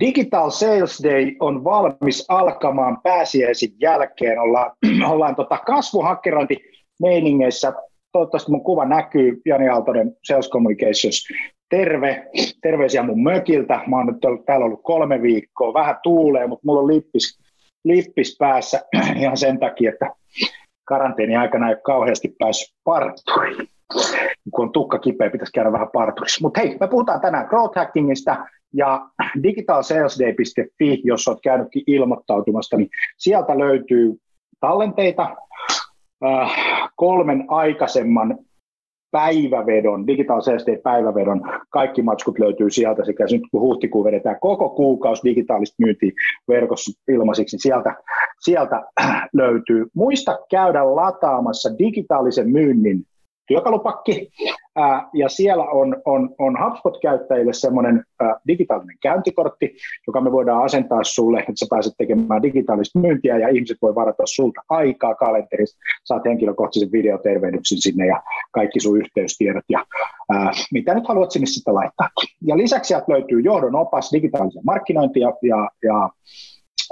Digital Sales Day on valmis alkamaan pääsiäisen jälkeen. Ollaan, ollaan tota kasvuhakkerointi meiningeissä. Toivottavasti mun kuva näkyy. Jani Aaltonen, Sales Communications. Terve. Terveisiä mun mökiltä. Mä oon nyt ollut, täällä ollut kolme viikkoa. Vähän tuulee, mutta mulla on lippis, lippis päässä ihan sen takia, että karanteeni aikana ei ole kauheasti päässyt parturiin. Kun on tukka kipeä, pitäisi käydä vähän parturissa. Mutta hei, me puhutaan tänään growth hackingista ja digitalsalesday.fi, jos olet käynytkin ilmoittautumasta, niin sieltä löytyy tallenteita, äh, kolmen aikaisemman päivävedon, Digital Sales päivävedon, kaikki matskut löytyy sieltä sekä nyt kun huhtikuun vedetään koko kuukausi digitaalista myyntiä verkossa ilmaisiksi, niin sieltä, sieltä löytyy. Muista käydä lataamassa digitaalisen myynnin työkalupakki, ää, ja siellä on, on, on HubSpot-käyttäjille semmoinen ää, digitaalinen käyntikortti, joka me voidaan asentaa sulle, että sä pääset tekemään digitaalista myyntiä ja ihmiset voi varata sulta aikaa kalenterista, saat henkilökohtaisen videotervehdyksen sinne ja kaikki sun yhteystiedot ja ää, mitä nyt haluat sinne sitten laittaa. Ja lisäksi sieltä löytyy johdon opas digitaalisen markkinointi ja, ja, ja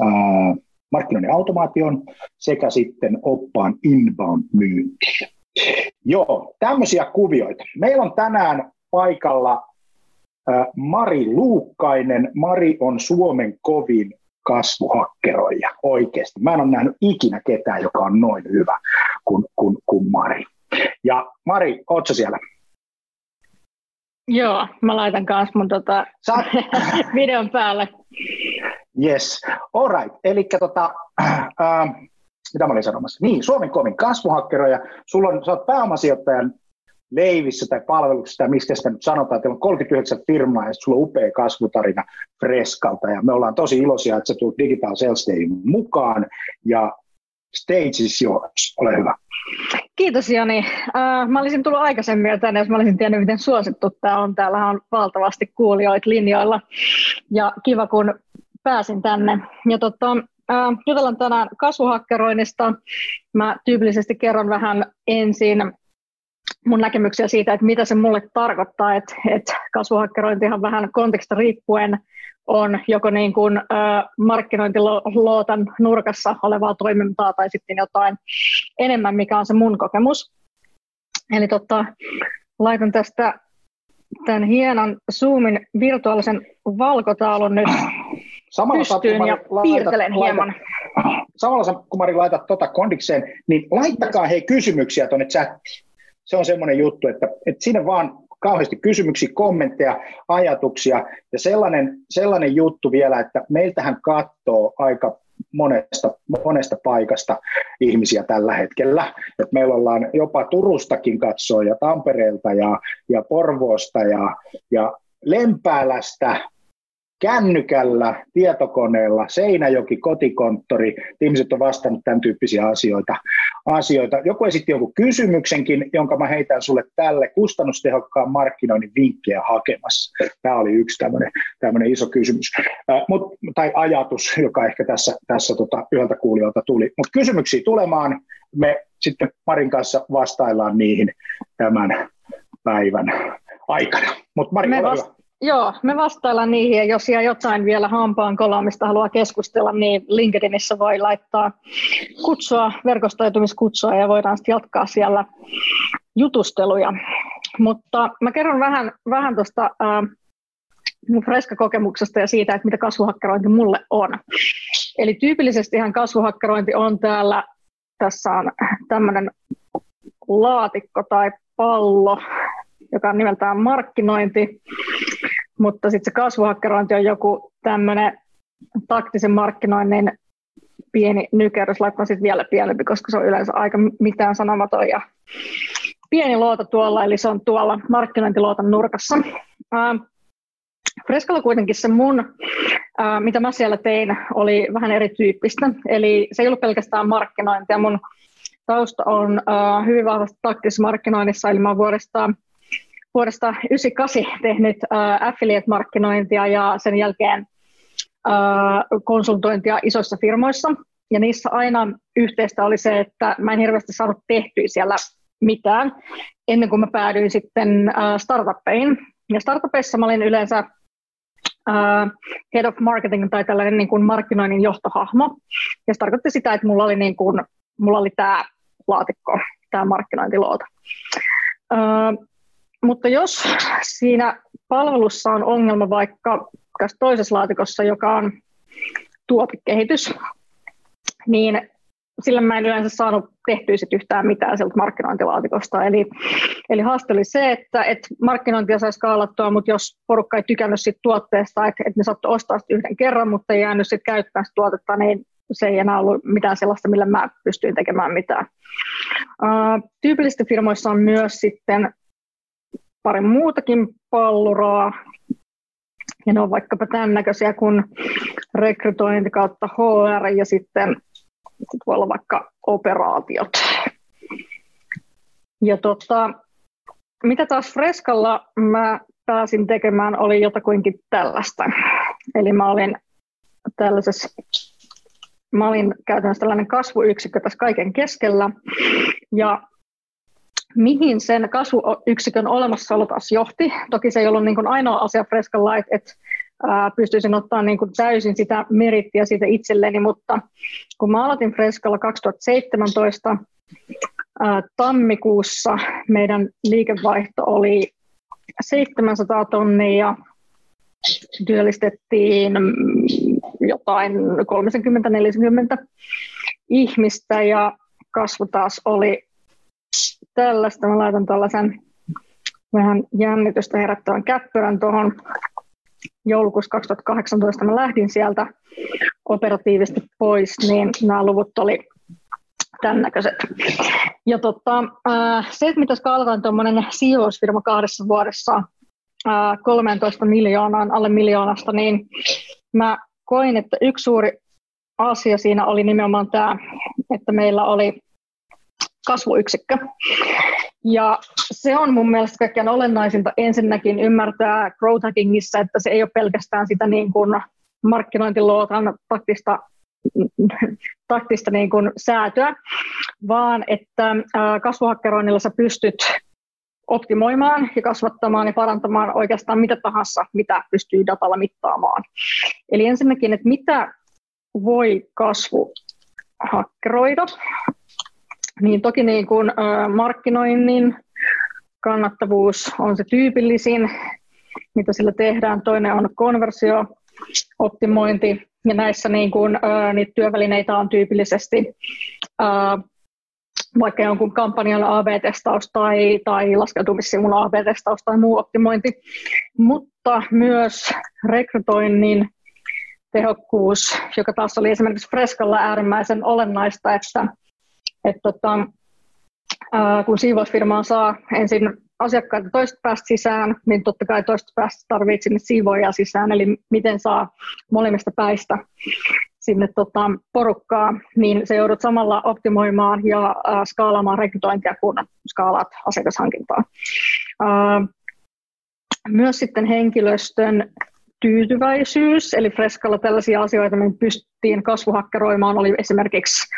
ää, markkinoinnin automaation sekä sitten oppaan inbound-myyntiin. Joo, tämmöisiä kuvioita. Meillä on tänään paikalla Mari Luukkainen. Mari on Suomen kovin kasvuhakkeroija oikeasti. Mä en ole nähnyt ikinä ketään, joka on noin hyvä kuin, kuin, kuin Mari. Ja Mari, ootko siellä? Joo, mä laitan kanssa mun tota, Saat... videon päälle. Yes, all right. Eli tota, äh, mitä mä olin sanomassa? Niin, Suomen kovin kasvuhakkeroja. Sulla on, sä oot pääomasijoittajan leivissä tai palveluksessa tai mistä sitä nyt sanotaan, että teillä on 39 firmaa ja sulla on upea kasvutarina Freskalta ja me ollaan tosi iloisia, että sä tulet Digital Sales Dayin mukaan ja stage is yours, ole hyvä. Kiitos Jani. Uh, mä olisin tullut aikaisemmin tänne, jos mä olisin tiennyt, miten suosittu tämä on. Täällä on valtavasti kuulijoita linjoilla ja kiva, kun pääsin tänne. Ja tota, Äh, jutellaan tänään kasvuhakkeroinnista. Mä tyypillisesti kerron vähän ensin mun näkemyksiä siitä, että mitä se mulle tarkoittaa, että, että kasvuhakkerointihan vähän konteksta riippuen on joko niin kuin, markkinointilootan nurkassa olevaa toimintaa tai sitten jotain enemmän, mikä on se mun kokemus. Eli tota, laitan tästä tämän hienon Zoomin virtuaalisen valkotaulun nyt Samalla pystyyn ja piirtelen laitat, hieman. Samalla kun Mari laitat tuota kondikseen, niin laittakaa hei kysymyksiä tuonne chattiin. Se on semmoinen juttu, että, että sinne vaan kauheasti kysymyksiä, kommentteja, ajatuksia ja sellainen, sellainen juttu vielä, että meiltähän katsoo aika monesta, monesta paikasta ihmisiä tällä hetkellä. Et meillä ollaan jopa Turustakin katsoa ja Tampereelta ja, ja Porvoosta ja, ja Lempäälästä kännykällä, tietokoneella, Seinäjoki, kotikonttori, ihmiset on vastannut tämän tyyppisiä asioita. asioita. Joku esitti jonkun kysymyksenkin, jonka mä heitän sulle tälle kustannustehokkaan markkinoinnin vinkkejä hakemassa. Tämä oli yksi tämmöinen, iso kysymys, äh, mut, tai ajatus, joka ehkä tässä, tässä tota, yhdeltä kuulijalta tuli. Mutta kysymyksiä tulemaan, me sitten Marin kanssa vastaillaan niihin tämän päivän aikana. Mutta Mari, me vasta- Joo, me vastaillaan niihin ja jos jotain vielä hampaan kolaamista haluaa keskustella, niin LinkedInissä voi laittaa kutsua, verkostoitumiskutsua ja voidaan sitten jatkaa siellä jutusteluja. Mutta mä kerron vähän, vähän tuosta äh, mun freska-kokemuksesta ja siitä, että mitä kasvuhakkerointi mulle on. Eli tyypillisesti ihan kasvuhakkerointi on täällä, tässä on tämmöinen laatikko tai pallo, joka on nimeltään markkinointi, mutta sitten se kasvuhakkerointi on joku tämmöinen taktisen markkinoinnin pieni nykerys, laitan sitten vielä pienempi, koska se on yleensä aika mitään sanomaton ja pieni luota tuolla, eli se on tuolla markkinointiluotan nurkassa. Ää, Freskalla kuitenkin se mun, ää, mitä mä siellä tein, oli vähän erityyppistä. Eli se ei ollut pelkästään markkinointia. Mun tausta on ää, hyvin vahvasti taktisessa markkinoinnissa, eli mä vuodesta vuodesta 1998 tehnyt uh, affiliate-markkinointia ja sen jälkeen uh, konsultointia isoissa firmoissa. Ja niissä aina yhteistä oli se, että mä en hirveästi saanut tehtyä siellä mitään ennen kuin mä päädyin sitten uh, startuppeihin. Ja startupeissa mä olin yleensä head of marketing tai tällainen niin kuin markkinoinnin johtohahmo. Ja se tarkoitti sitä, että mulla oli, niin kuin, mulla oli tämä laatikko, tämä markkinointiluota. Mutta jos siinä palvelussa on ongelma vaikka toisessa laatikossa, joka on tuotekehitys, niin sillä mä en yleensä saanut tehtyä sit yhtään mitään sieltä markkinointilaatikosta. Eli, eli haaste oli se, että, että markkinointia saisi skaalattua, mutta jos porukka ei tykännyt siitä tuotteesta, että, että ne saattoi ostaa sitä yhden kerran, mutta ei jäänyt sitten käyttämään sitä tuotetta, niin se ei enää ollut mitään sellaista, millä mä pystyin tekemään mitään. Uh, tyypillisesti firmoissa on myös sitten pari muutakin palluraa, ja ne on vaikkapa tämän näköisiä kuin rekrytointi kautta HR ja sitten voi olla vaikka operaatiot. Ja tota, mitä taas Freskalla mä pääsin tekemään oli jotakuinkin tällaista. Eli mä olin tällaisessa, mä olin käytännössä tällainen kasvuyksikkö tässä kaiken keskellä. Ja mihin sen kasvuyksikön olemassaolo taas johti. Toki se ei ollut niin kuin ainoa asia Freskalla, että, että pystyisin ottaa niin kuin täysin sitä merittiä siitä itselleni, mutta kun mä aloitin Freskalla 2017 ää, tammikuussa, meidän liikevaihto oli 700 tonnia ja työllistettiin jotain 30-40 ihmistä ja kasvu taas oli tällaista. Mä laitan tällaisen vähän jännitystä herättävän käppyrän tuohon joulukuussa 2018 mä lähdin sieltä operatiivisesti pois, niin nämä luvut oli tämän näköiset. Ja tota, se, että mitä skaalataan tuommoinen siivousfirma kahdessa vuodessa 13 miljoonaan, alle miljoonasta, niin mä koin, että yksi suuri asia siinä oli nimenomaan tämä, että meillä oli kasvuyksikkö. Ja se on mun mielestä kaikkein olennaisinta ensinnäkin ymmärtää growth hackingissa, että se ei ole pelkästään sitä niin kuin markkinointiluokan taktista, taktista niin kuin säätöä, vaan että kasvuhakkeroinnilla sä pystyt optimoimaan ja kasvattamaan ja parantamaan oikeastaan mitä tahansa, mitä pystyy datalla mittaamaan. Eli ensinnäkin, että mitä voi kasvu hakkeroida, niin toki niin kuin, ä, markkinoinnin kannattavuus on se tyypillisin, mitä sillä tehdään. Toinen on konversio, optimointi, ja näissä niin kuin, ä, niitä työvälineitä on tyypillisesti ä, vaikka jonkun kampanjan AB-testaus tai, tai laskeutumissivun AB-testaus tai muu optimointi, mutta myös rekrytoinnin tehokkuus, joka taas oli esimerkiksi Freskalla äärimmäisen olennaista, että että tota, ää, kun siivousfirmaan saa ensin asiakkaita toista päästä sisään, niin totta kai toista päästä tarvitsee sinne siivoja sisään, eli miten saa molemmista päistä sinne tota, porukkaa, niin se joudut samalla optimoimaan ja ää, skaalaamaan rekrytointia, kun skaalaat asiakashankintaa. Ää, myös sitten henkilöstön tyytyväisyys, eli Freskalla tällaisia asioita me pystyttiin kasvuhakkeroimaan, oli esimerkiksi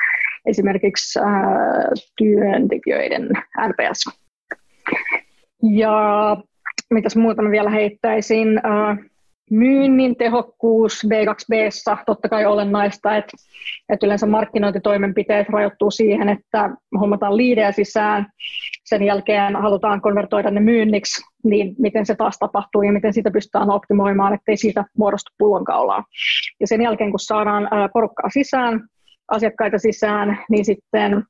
esimerkiksi ää, työntekijöiden NPS. Ja mitäs muuta mä vielä heittäisin, ää, myynnin tehokkuus B2B, totta kai olennaista, että, että yleensä markkinointitoimenpiteet rajoittuu siihen, että hommataan liidejä sisään, sen jälkeen halutaan konvertoida ne myynniksi, niin miten se taas tapahtuu ja miten sitä pystytään optimoimaan, ettei siitä muodostu pullonkaulaa. Ja sen jälkeen, kun saadaan porukkaa sisään, asiakkaita sisään, niin sitten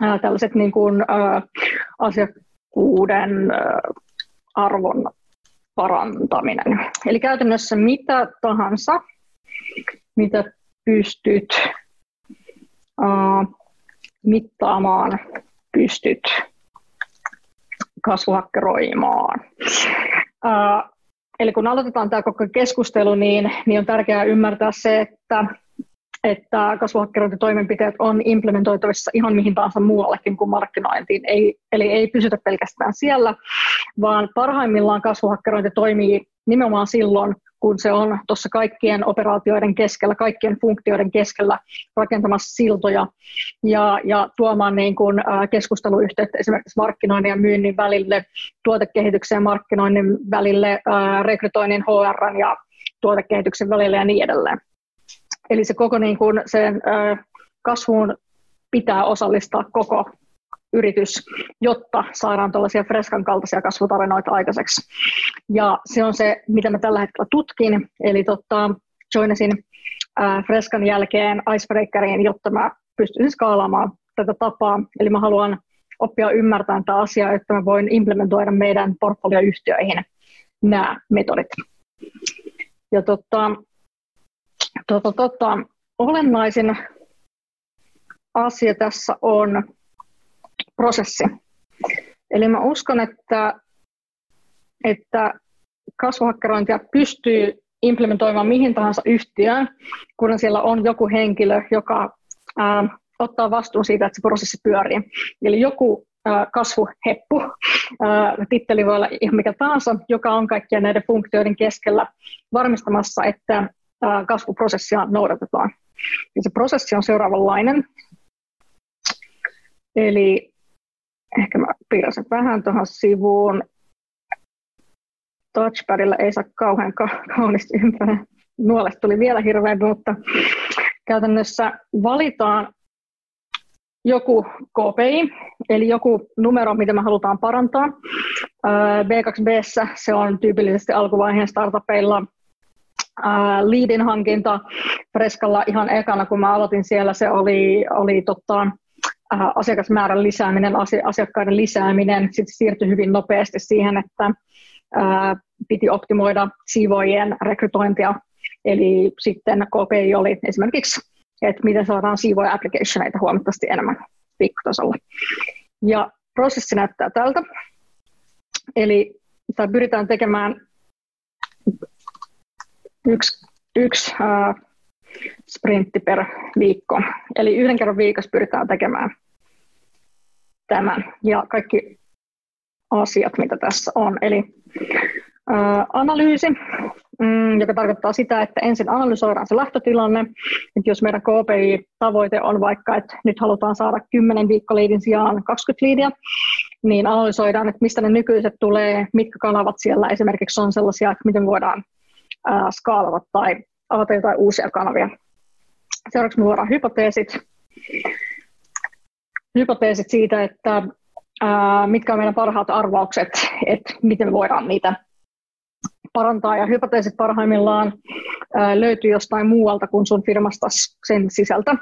ää, tällaiset niin kuin, ää, asiakkuuden ää, arvon parantaminen. Eli käytännössä mitä tahansa, mitä pystyt ää, mittaamaan, pystyt kasvuhakkeroimaan. Ää, eli kun aloitetaan tämä koko keskustelu, niin, niin on tärkeää ymmärtää se, että että kasvuhakkerointitoimenpiteet on implementoitavissa ihan mihin tahansa muuallekin kuin markkinointiin. Ei, eli ei pysytä pelkästään siellä, vaan parhaimmillaan kasvuhakkerointi toimii nimenomaan silloin, kun se on tuossa kaikkien operaatioiden keskellä, kaikkien funktioiden keskellä rakentamassa siltoja ja, ja tuomaan niin kuin, keskusteluyhteyttä esimerkiksi markkinoinnin ja myynnin välille, tuotekehityksen ja markkinoinnin välille, rekrytoinnin, HR ja tuotekehityksen välillä ja niin edelleen. Eli se koko niin kuin sen kasvuun pitää osallistaa koko yritys, jotta saadaan tällaisia Freskan kaltaisia kasvutarinoita aikaiseksi. Ja se on se, mitä mä tällä hetkellä tutkin. Eli tota, joinasin äh, Freskan jälkeen Icebreakeriin, jotta mä pystyisin skaalaamaan tätä tapaa. Eli mä haluan oppia ymmärtämään tätä asiaa, että mä voin implementoida meidän portfolioyhtiöihin nämä metodit. Ja tota, tota, tota, olennaisin asia tässä on prosessi. Eli mä uskon, että, että kasvuhakkerointia pystyy implementoimaan mihin tahansa yhtiöön, kun siellä on joku henkilö, joka ää, ottaa vastuun siitä, että se prosessi pyörii. Eli joku ää, kasvuheppu, ää, titteli voi olla ihan mikä tahansa, joka on kaikkien näiden funktioiden keskellä varmistamassa, että kasvuprosessia noudatetaan. Ja se prosessi on seuraavanlainen. Eli ehkä mä piirräsin vähän tuohon sivuun. Touchpadilla ei saa kauhean ka- kaunisti ympäri. Nuolesta tuli vielä hirveämpi, mutta käytännössä valitaan joku KPI, eli joku numero, mitä me halutaan parantaa. B2B se on tyypillisesti alkuvaiheen startupeilla leadin hankinta Freskalla ihan ekana, kun mä aloitin siellä, se oli, oli totta, asiakasmäärän lisääminen, asiakkaiden lisääminen, sitten siirtyi hyvin nopeasti siihen, että piti optimoida siivoajien rekrytointia, eli sitten KPI oli esimerkiksi, että miten saadaan siivoja applicationeita huomattavasti enemmän pikkutasolla. Ja prosessi näyttää tältä, eli tai pyritään tekemään yksi, yksi uh, sprintti per viikko. Eli yhden kerran viikossa pyritään tekemään tämän ja kaikki asiat, mitä tässä on. Eli ää, analyysi, mm, joka tarkoittaa sitä, että ensin analysoidaan se lähtötilanne. Että jos meidän KPI-tavoite on vaikka, että nyt halutaan saada 10 viikkoliidin sijaan 20 liidiä, niin analysoidaan, että mistä ne nykyiset tulee, mitkä kanavat siellä esimerkiksi on sellaisia, että miten voidaan skaalata tai avata jotain uusia kanavia. Seuraavaksi me luodaan hypoteesit. Hypoteesit siitä, että ää, mitkä on meidän parhaat arvaukset, että miten me voidaan niitä parantaa. Ja hypoteesit parhaimmillaan ää, löytyy jostain muualta kuin sun firmasta sen sisältä.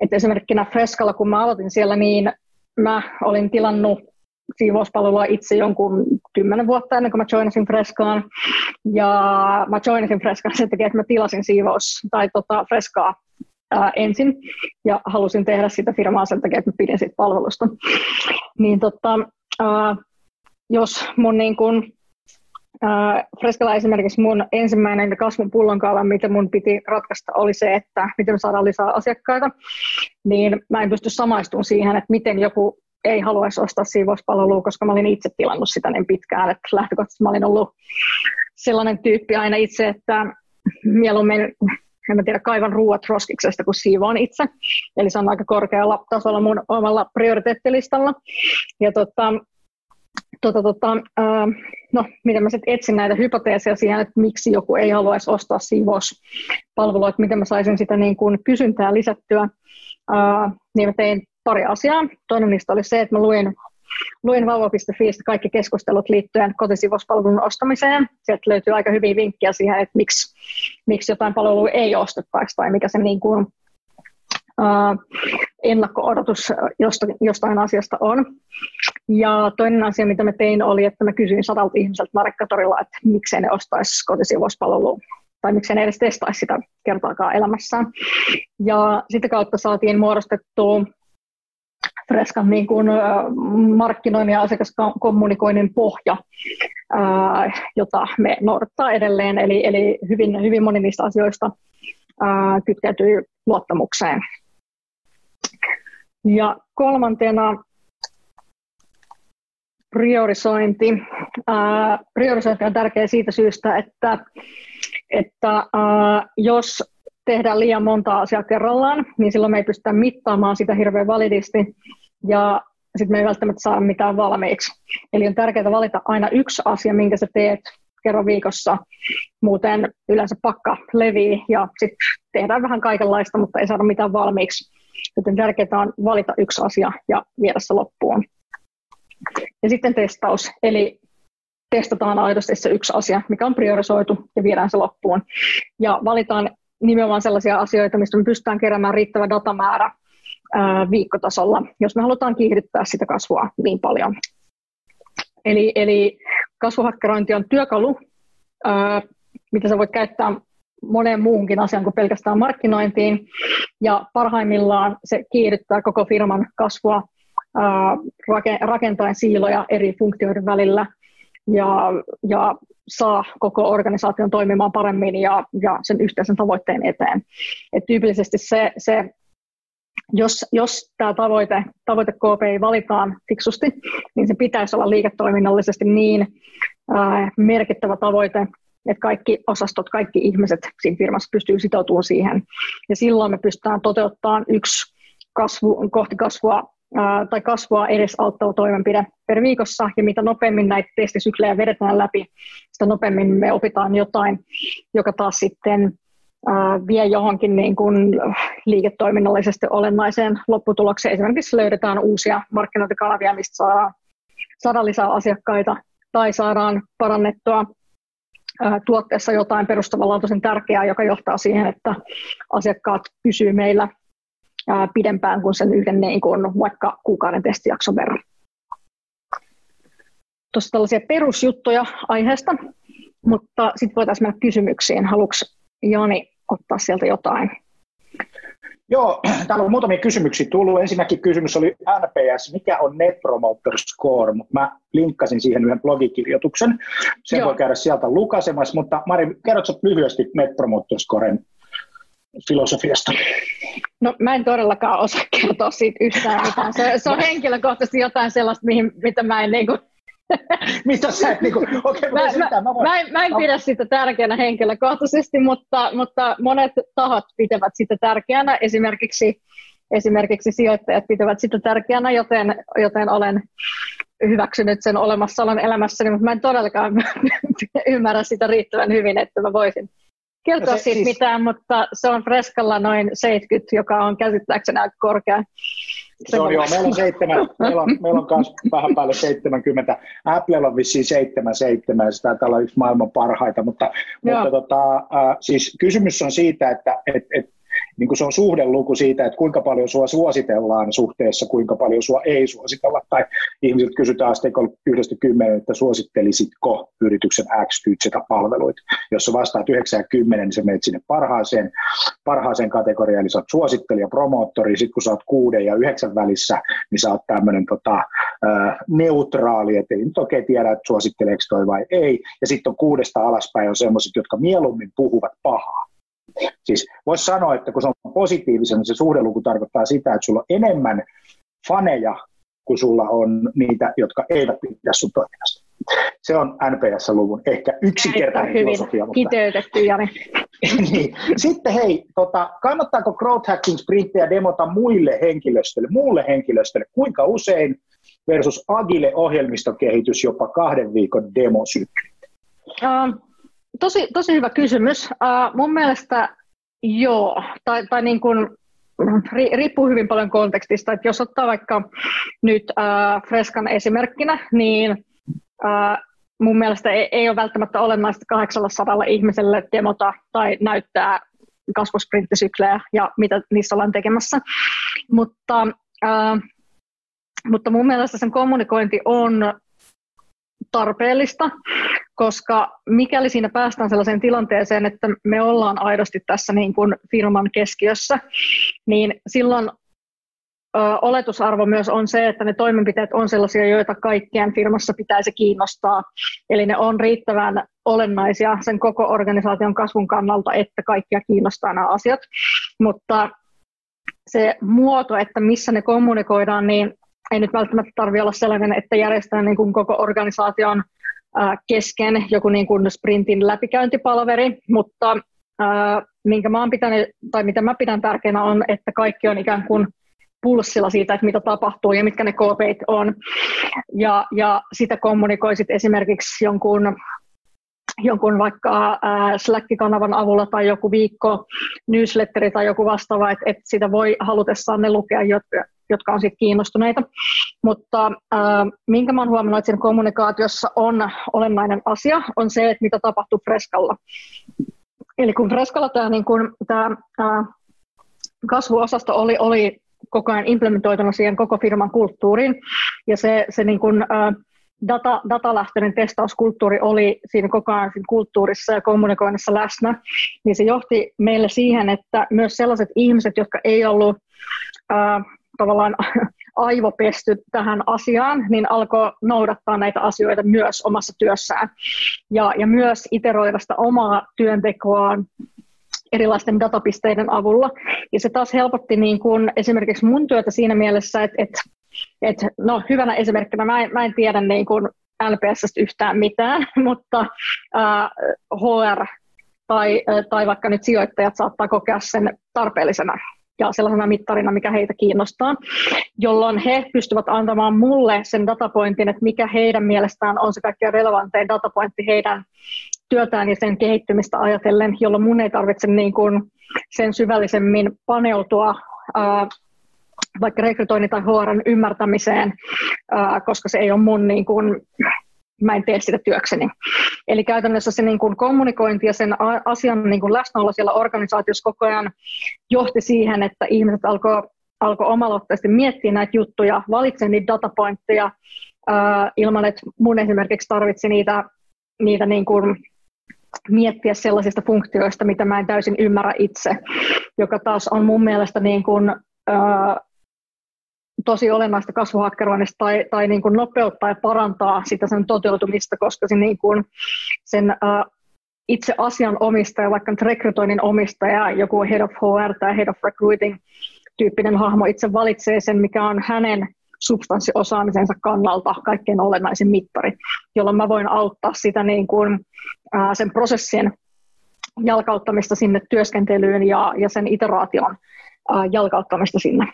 Et esimerkkinä Freskalla, kun mä aloitin siellä, niin mä olin tilannut siivouspalvelua itse jonkun kymmenen vuotta ennen kuin mä joinasin Freskaan. Ja mä joinasin Freskaan sen takia, että mä tilasin siivous tai tota Freskaa ää, ensin ja halusin tehdä sitä firmaa sen takia, että mä pidin siitä palvelusta. Niin tota, ää, jos mun niin kun, ää, Freskalla esimerkiksi mun ensimmäinen kasvun pullonkaala, mitä mun piti ratkaista, oli se, että miten me saadaan lisää asiakkaita, niin mä en pysty samaistumaan siihen, että miten joku ei haluaisi ostaa siivouspalvelua, koska mä olin itse tilannut sitä niin pitkään, että lähtökohtaisesti mä olin ollut sellainen tyyppi aina itse, että mieluummin en mä tiedä, kaivan ruuat roskiksesta, kun siivoon itse. Eli se on aika korkealla tasolla mun omalla prioriteettilistalla. Ja tota, tota, tota, äh, no, miten mä sitten etsin näitä hypoteeseja siihen, että miksi joku ei haluaisi ostaa siivouspalvelua, että miten mä saisin sitä niin kuin kysyntää lisättyä, äh, niin mä tein pari asiaa. Toinen niistä oli se, että mä luin, luin vauva.fiistä kaikki keskustelut liittyen kotisivuspalvelun ostamiseen. Sieltä löytyy aika hyviä vinkkejä siihen, että miksi, miksi jotain palvelua ei ostettaisi tai mikä se niin kuin, uh, ennakko-odotus jostain asiasta on. Ja toinen asia, mitä mä tein, oli, että mä kysyin sadalta ihmiseltä Markkatorilla, että miksei ne ostaisi kotisivuspalvelua tai miksei ne edes testaisi sitä kertaakaan elämässään. Ja sitä kautta saatiin muodostettua Freskan niin kuin, markkinoinnin ja asiakaskommunikoinnin pohja, jota me noudattaa edelleen. Eli, eli hyvin, hyvin moni niistä asioista ää, kytkeytyy luottamukseen. Ja kolmantena priorisointi. Priorisointi on tärkeä siitä syystä, että, että jos tehdään liian monta asiaa kerrallaan, niin silloin me ei pystytä mittaamaan sitä hirveän validisti ja sitten me ei välttämättä saa mitään valmiiksi. Eli on tärkeää valita aina yksi asia, minkä sä teet kerran viikossa. Muuten yleensä pakka levii ja sitten tehdään vähän kaikenlaista, mutta ei saada mitään valmiiksi. Joten tärkeää on valita yksi asia ja viedä se loppuun. Ja sitten testaus, eli testataan aidosti se yksi asia, mikä on priorisoitu ja viedään se loppuun. Ja valitaan nimenomaan sellaisia asioita, mistä me pystytään keräämään riittävä datamäärä ää, viikkotasolla, jos me halutaan kiihdyttää sitä kasvua niin paljon. Eli, eli kasvuhakkerointi on työkalu, mitä sä voit käyttää moneen muuhunkin asiaan kuin pelkästään markkinointiin, ja parhaimmillaan se kiihdyttää koko firman kasvua rakentaen siiloja eri funktioiden välillä ja, ja saa koko organisaation toimimaan paremmin ja, ja sen yhteisen tavoitteen eteen. Et tyypillisesti se, se jos, jos tämä tavoite, tavoite KPI valitaan fiksusti, niin se pitäisi olla liiketoiminnallisesti niin ää, merkittävä tavoite, että kaikki osastot, kaikki ihmiset siinä firmassa pystyy sitoutumaan siihen. Ja silloin me pystytään toteuttamaan yksi kasvu, kohti kasvua tai kasvua edesauttava toimenpide per viikossa, ja mitä nopeammin näitä testisyklejä vedetään läpi, sitä nopeammin me opitaan jotain, joka taas sitten vie johonkin niin kuin liiketoiminnallisesti olennaiseen lopputulokseen. Esimerkiksi löydetään uusia markkinointikanavia, mistä saadaan, saadaan lisää asiakkaita, tai saadaan parannettua tuotteessa jotain perustavanlaatuisen tärkeää, joka johtaa siihen, että asiakkaat pysyvät meillä ää, pidempään kuin sen yhden niin kuin vaikka kuukauden testijakson verran. Tuossa tällaisia perusjuttuja aiheesta, mutta sitten voitaisiin mennä kysymyksiin. Haluatko Jani ottaa sieltä jotain? Joo, täällä on muutamia kysymyksiä tullut. Ensinnäkin kysymys oli NPS, mikä on Net Promoter Score, mutta mä linkkasin siihen yhden blogikirjoituksen. Sen Joo. voi käydä sieltä lukasemassa, mutta Mari, kerrotko lyhyesti Net Promoter Scoren filosofiasta? No mä en todellakaan osaa kertoa siitä yhtään mitään. Se, se on henkilökohtaisesti jotain sellaista, mihin, mitä mä en niinku... Mitä sä et niinku... Okay, mä, mä, mä, mä, mä, en, mä en pidä sitä tärkeänä henkilökohtaisesti, mutta, mutta monet tahot pitävät sitä tärkeänä. Esimerkiksi, esimerkiksi sijoittajat pitävät sitä tärkeänä, joten, joten olen hyväksynyt sen olemassaolon elämässäni, mutta mä en todellakaan ymmärrä sitä riittävän hyvin, että mä voisin kertoa no se, siitä siis... mitään, mutta se on Freskalla noin 70, joka on käsittääkseni aika korkea. Se on joo, meillä on, seitsemän, meillä on, meillä on myös vähän päälle 70. Applella on vissiin 77, ja se taitaa olla yksi maailman parhaita, mutta, mutta tota, äh, siis kysymys on siitä, että et, et niin kuin se on suhdeluku siitä, että kuinka paljon sua suositellaan suhteessa, kuinka paljon sua ei suositella. Tai ihmisiltä kysytään asteikolla yhdestä kymmenen, että suosittelisitko yrityksen X, Y, palveluita. Jos sä vastaat 90, niin sä menet sinne parhaaseen, parhaaseen kategoriaan, eli sä oot suosittelija, promoottori, sitten kun sä oot kuuden ja yhdeksän välissä, niin sä oot tämmöinen tota, neutraali, että ei nyt oikein tiedä, että suositteleeko toi vai ei. Ja sitten on kuudesta alaspäin on semmoiset, jotka mieluummin puhuvat pahaa. Siis voisi sanoa, että kun se on positiivisen, niin se suhdeluku tarkoittaa sitä, että sulla on enemmän faneja kuin sulla on niitä, jotka eivät pidä sun toiminnasta. Se on NPS-luvun ehkä yksinkertainen filosofia. Mutta... kiteytetty, Jani. niin. Sitten hei, tota, kannattaako growth hacking sprinttiä demota muille henkilöstölle, muulle henkilöstölle, kuinka usein versus agile ohjelmistokehitys jopa kahden viikon demosykli? Uh, tosi, tosi hyvä kysymys. Uh, mun mielestä joo, tai, tai niin kuin, riippuu hyvin paljon kontekstista. Että jos ottaa vaikka nyt uh, Freskan esimerkkinä, niin uh, mun mielestä ei, ei ole välttämättä olennaista 800 ihmiselle demota tai näyttää kasvusprinttisyklejä ja mitä niissä ollaan tekemässä. Mutta, uh, mutta mun mielestä sen kommunikointi on tarpeellista, koska mikäli siinä päästään sellaiseen tilanteeseen, että me ollaan aidosti tässä niin kuin firman keskiössä, niin silloin ö, oletusarvo myös on se, että ne toimenpiteet on sellaisia, joita kaikkien firmassa pitäisi kiinnostaa. Eli ne on riittävän olennaisia sen koko organisaation kasvun kannalta, että kaikkia kiinnostaa nämä asiat. Mutta se muoto, että missä ne kommunikoidaan, niin ei nyt välttämättä tarvitse olla sellainen, että järjestetään niin kuin koko organisaation kesken joku niin kuin sprintin läpikäyntipalveri, mutta minkä mä pitänyt, tai mitä mä pidän tärkeänä on, että kaikki on ikään kuin pulssilla siitä, että mitä tapahtuu ja mitkä ne KPIt on. Ja, ja sitä kommunikoisit esimerkiksi jonkun jonkun vaikka äh, Slack-kanavan avulla tai joku viikko newsletteri tai joku vastaava, että, että sitä voi halutessaan ne lukea, jotka on siitä kiinnostuneita. Mutta äh, minkä mä oon huomannut, että siinä kommunikaatiossa on olennainen asia, on se, että mitä tapahtuu Freskalla. Eli kun Freskalla tämä, niin kun, äh, kasvuosasto oli, oli koko ajan implementoituna siihen koko firman kulttuuriin, ja se, se niin kun, äh, data, datalähtöinen testauskulttuuri oli siinä koko ajan siinä kulttuurissa ja kommunikoinnissa läsnä, niin se johti meille siihen, että myös sellaiset ihmiset, jotka ei ollut äh, tavallaan aivopesty tähän asiaan, niin alkoi noudattaa näitä asioita myös omassa työssään. Ja, ja myös iteroida sitä omaa työntekoaan erilaisten datapisteiden avulla. Ja se taas helpotti niin kuin esimerkiksi mun työtä siinä mielessä, että, että, että no hyvänä esimerkkinä, mä en, mä en tiedä niin kuin LPS yhtään mitään, mutta äh, HR tai, tai vaikka nyt sijoittajat saattaa kokea sen tarpeellisena ja sellaisena mittarina, mikä heitä kiinnostaa, jolloin he pystyvät antamaan mulle sen datapointin, että mikä heidän mielestään on se kaikkein relevantein datapointti heidän työtään ja sen kehittymistä ajatellen, jolloin mun ei tarvitse niin kuin sen syvällisemmin paneutua ää, vaikka rekrytoinnin tai HRn ymmärtämiseen, ää, koska se ei ole mun niin kuin, mä en tee sitä työkseni. Eli käytännössä se niin kuin kommunikointi ja sen asian niin kuin läsnäolo siellä organisaatiossa koko ajan johti siihen, että ihmiset alkoi alko omaloitteisesti miettiä näitä juttuja, valitse niitä datapointteja uh, ilman, että mun esimerkiksi tarvitsi niitä, niitä niin kuin miettiä sellaisista funktioista, mitä mä en täysin ymmärrä itse, joka taas on mun mielestä niin kuin, uh, tosi olennaista kasvuhakkeroinnista tai, tai niin kuin nopeuttaa ja parantaa sitä sen toteutumista, koska se niin kuin sen uh, itse asian omistaja, vaikka nyt rekrytoinnin omistaja, joku head of HR tai head of recruiting tyyppinen hahmo itse valitsee sen, mikä on hänen substanssiosaamisensa kannalta kaikkein olennaisin mittari, jolloin mä voin auttaa sitä niin kuin, uh, sen prosessin jalkauttamista sinne työskentelyyn ja, ja sen iteraation uh, jalkauttamista sinne.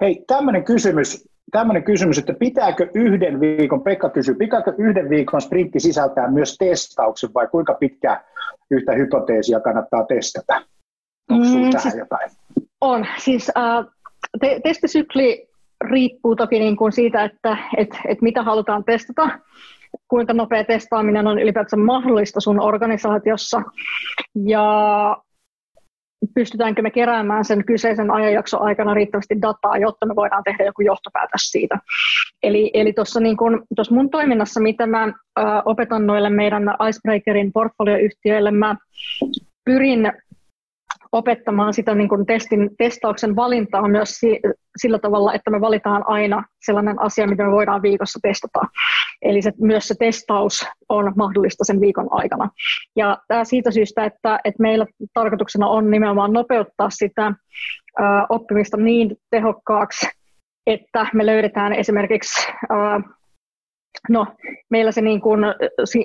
Hei, tämmöinen kysymys, tämmöinen kysymys, että pitääkö yhden viikon, Pekka kysyy, pitääkö yhden viikon sprintti sisältää myös testauksen vai kuinka pitkä yhtä hypoteesia kannattaa testata? Onko mm, tähän siis jotain? On. Siis äh, te- testisykli riippuu toki niin kuin siitä, että et, et mitä halutaan testata, kuinka nopea testaaminen on ylipäätään mahdollista sun organisaatiossa. Ja pystytäänkö me keräämään sen kyseisen ajanjakson aikana riittävästi dataa, jotta me voidaan tehdä joku johtopäätös siitä. Eli, eli tuossa niin kun, mun toiminnassa, mitä mä ö, opetan noille meidän Icebreakerin portfolioyhtiöille, mä pyrin opettamaan sitä niin kuin testin, testauksen valintaa myös si, sillä tavalla, että me valitaan aina sellainen asia, mitä me voidaan viikossa testata. Eli se, myös se testaus on mahdollista sen viikon aikana. Ja tämä siitä syystä, että, että meillä tarkoituksena on nimenomaan nopeuttaa sitä ö, oppimista niin tehokkaaksi, että me löydetään esimerkiksi ö, No, meillä se niin kuin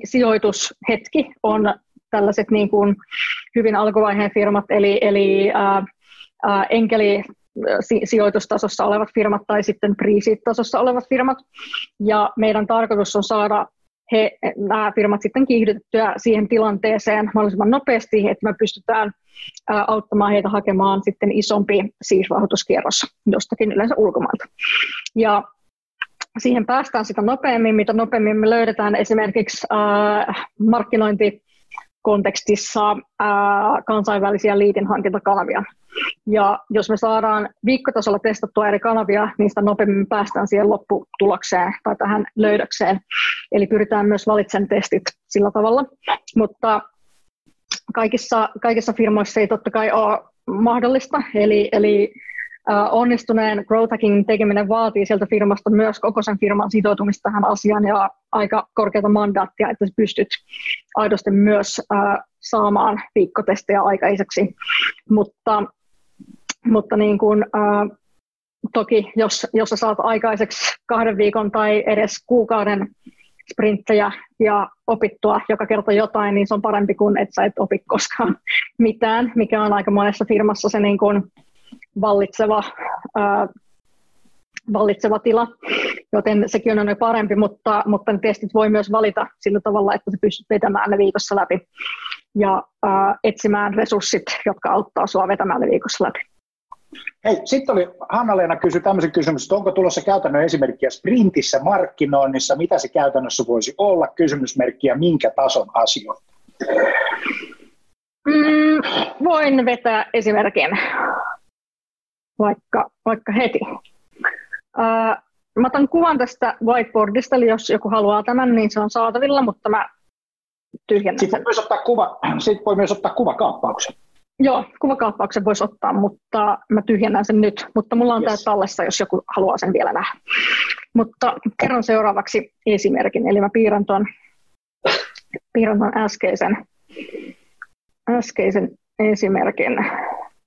sijoitushetki on tällaiset niin kuin hyvin alkuvaiheen firmat, eli, eli ää, ää, enkeli sijoitustasossa olevat firmat tai sitten tasossa olevat firmat. Ja meidän tarkoitus on saada he, nämä firmat sitten kiihdytettyä siihen tilanteeseen mahdollisimman nopeasti, että me pystytään ää, auttamaan heitä hakemaan sitten isompi siirrahoituskierros jostakin yleensä ulkomailta. Ja siihen päästään sitä nopeammin, mitä nopeammin me löydetään esimerkiksi markkinointi kontekstissa ää, kansainvälisiä liitinhankintakanavia. Ja jos me saadaan viikkotasolla testattua eri kanavia, niin sitä nopeammin päästään siihen lopputulokseen tai tähän löydökseen. Eli pyritään myös valitsemaan testit sillä tavalla. Mutta kaikissa, kaikissa firmoissa ei totta kai ole mahdollista, eli, eli onnistuneen growth hacking tekeminen vaatii sieltä firmasta myös koko sen firman sitoutumista tähän asiaan ja aika korkeata mandaattia, että pystyt aidosti myös saamaan viikkotestejä aikaiseksi. Mutta, mutta niin kuin, toki jos, jos sä saat aikaiseksi kahden viikon tai edes kuukauden sprinttejä ja opittua joka kerta jotain, niin se on parempi kuin että sä et opi koskaan mitään, mikä on aika monessa firmassa se niin kuin, vallitseva, ää, vallitseva tila. joten sekin on jo parempi, mutta, mutta ne testit voi myös valita sillä tavalla, että sä pystyt vetämään ne viikossa läpi ja äh, etsimään resurssit, jotka auttaa sua vetämään ne viikossa läpi. Hei, sitten oli, Hanna-Leena kysyi tämmöisen kysymyksen, että onko tulossa käytännön esimerkkiä sprintissä markkinoinnissa, mitä se käytännössä voisi olla, kysymysmerkkiä, minkä tason asioita? Mm, voin vetää esimerkin vaikka, vaikka heti. Uh, mä otan kuvan tästä whiteboardista, eli jos joku haluaa tämän, niin se on saatavilla, mutta mä tyhjennän Sitten voi myös ottaa, kuva, sitten voi myös ottaa kuvakaappauksen. Joo, kuvakaappauksen voisi ottaa, mutta mä tyhjennän sen nyt. Mutta mulla on yes. tämä tallessa, jos joku haluaa sen vielä nähdä. Mutta kerron seuraavaksi esimerkin. Eli mä piirrän tuon, piirrän tuon äskeisen, äskeisen esimerkin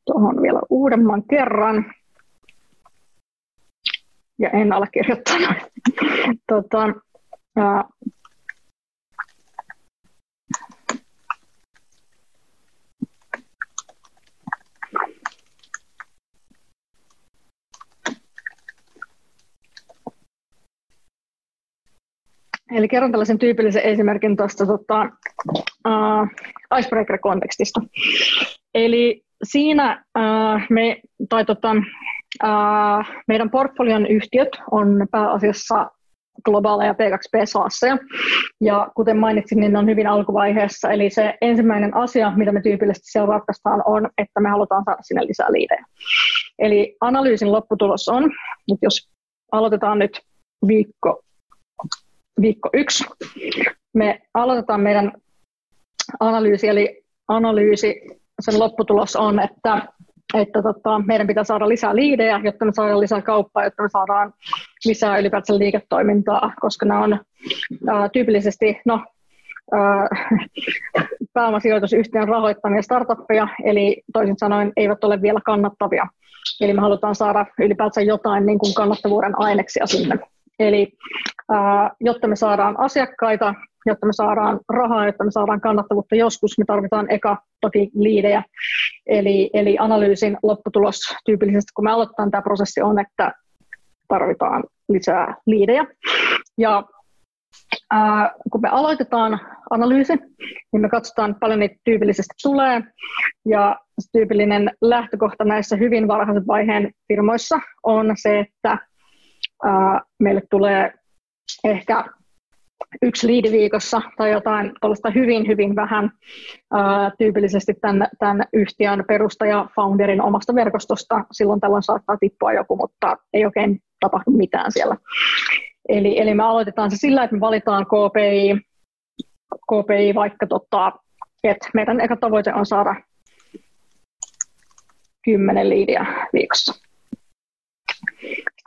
tuohon vielä uudemman kerran. Ja en allekirjoittanut. tota, Eli kerron tällaisen tyypillisen esimerkin tuosta tota, uh, icebreaker-kontekstista. Eli siinä uh, me, tai tota, uh, meidän portfolion yhtiöt on pääasiassa globaaleja P2P-saasseja. Ja kuten mainitsin, niin ne on hyvin alkuvaiheessa. Eli se ensimmäinen asia, mitä me tyypillisesti siellä ratkaistaan, on, että me halutaan saada sinne lisää liidejä. Eli analyysin lopputulos on, että jos aloitetaan nyt viikko viikko yksi. Me aloitetaan meidän analyysi, eli analyysi, sen lopputulos on, että, että tota, meidän pitää saada lisää liidejä, jotta me saadaan lisää kauppaa, jotta me saadaan lisää ylipäätään liiketoimintaa, koska nämä on ää, tyypillisesti no, ää, pääomasijoitusyhtiön rahoittamia startuppeja, eli toisin sanoen eivät ole vielä kannattavia. Eli me halutaan saada ylipäätään jotain niin kuin kannattavuuden aineksia sinne. Eli jotta me saadaan asiakkaita, jotta me saadaan rahaa, jotta me saadaan kannattavuutta joskus, me tarvitaan eka toki liidejä. Eli, eli analyysin lopputulos tyypillisesti, kun me aloitetaan tämä prosessi, on, että tarvitaan lisää liidejä. Ja ää, kun me aloitetaan analyysi, niin me katsotaan paljon niitä tyypillisesti tulee. Ja tyypillinen lähtökohta näissä hyvin varhaisen vaiheen firmoissa on se, että ää, meille tulee ehkä yksi liidi viikossa tai jotain tuollaista hyvin, hyvin vähän ää, tyypillisesti tämän, tämän yhtiön perustaja founderin omasta verkostosta. Silloin tällöin saattaa tippua joku, mutta ei oikein tapahdu mitään siellä. Eli, eli me aloitetaan se sillä, että me valitaan KPI, KPI vaikka tota, että meidän eka tavoite on saada 10 liidiä viikossa.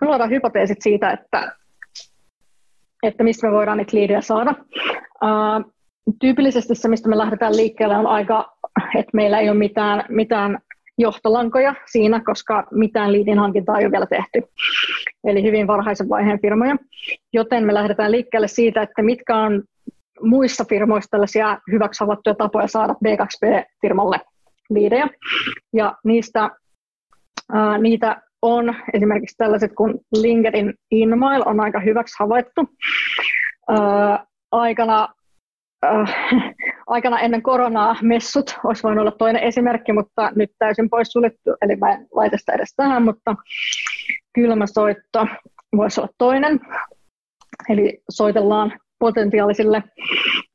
Me luodaan hypoteesit siitä, että, että mistä me voidaan niitä liidejä saada. Uh, tyypillisesti se, mistä me lähdetään liikkeelle, on aika, että meillä ei ole mitään, mitään johtolankoja siinä, koska mitään liidin hankintaa ei ole vielä tehty. Eli hyvin varhaisen vaiheen firmoja. Joten me lähdetään liikkeelle siitä, että mitkä on muissa firmoissa tällaisia hyväksi havaittuja tapoja saada B2B-firmalle liidejä. Ja niistä, ää, niitä on esimerkiksi tällaiset kuin LinkedIn InMail on aika hyväksi havaittu. Ää, aikana, ää, aikana ennen koronaa messut olisi voinut olla toinen esimerkki, mutta nyt täysin pois suljettu, eli mä en laita sitä edes tähän, mutta kylmäsoitto voisi olla toinen. Eli soitellaan potentiaalisille,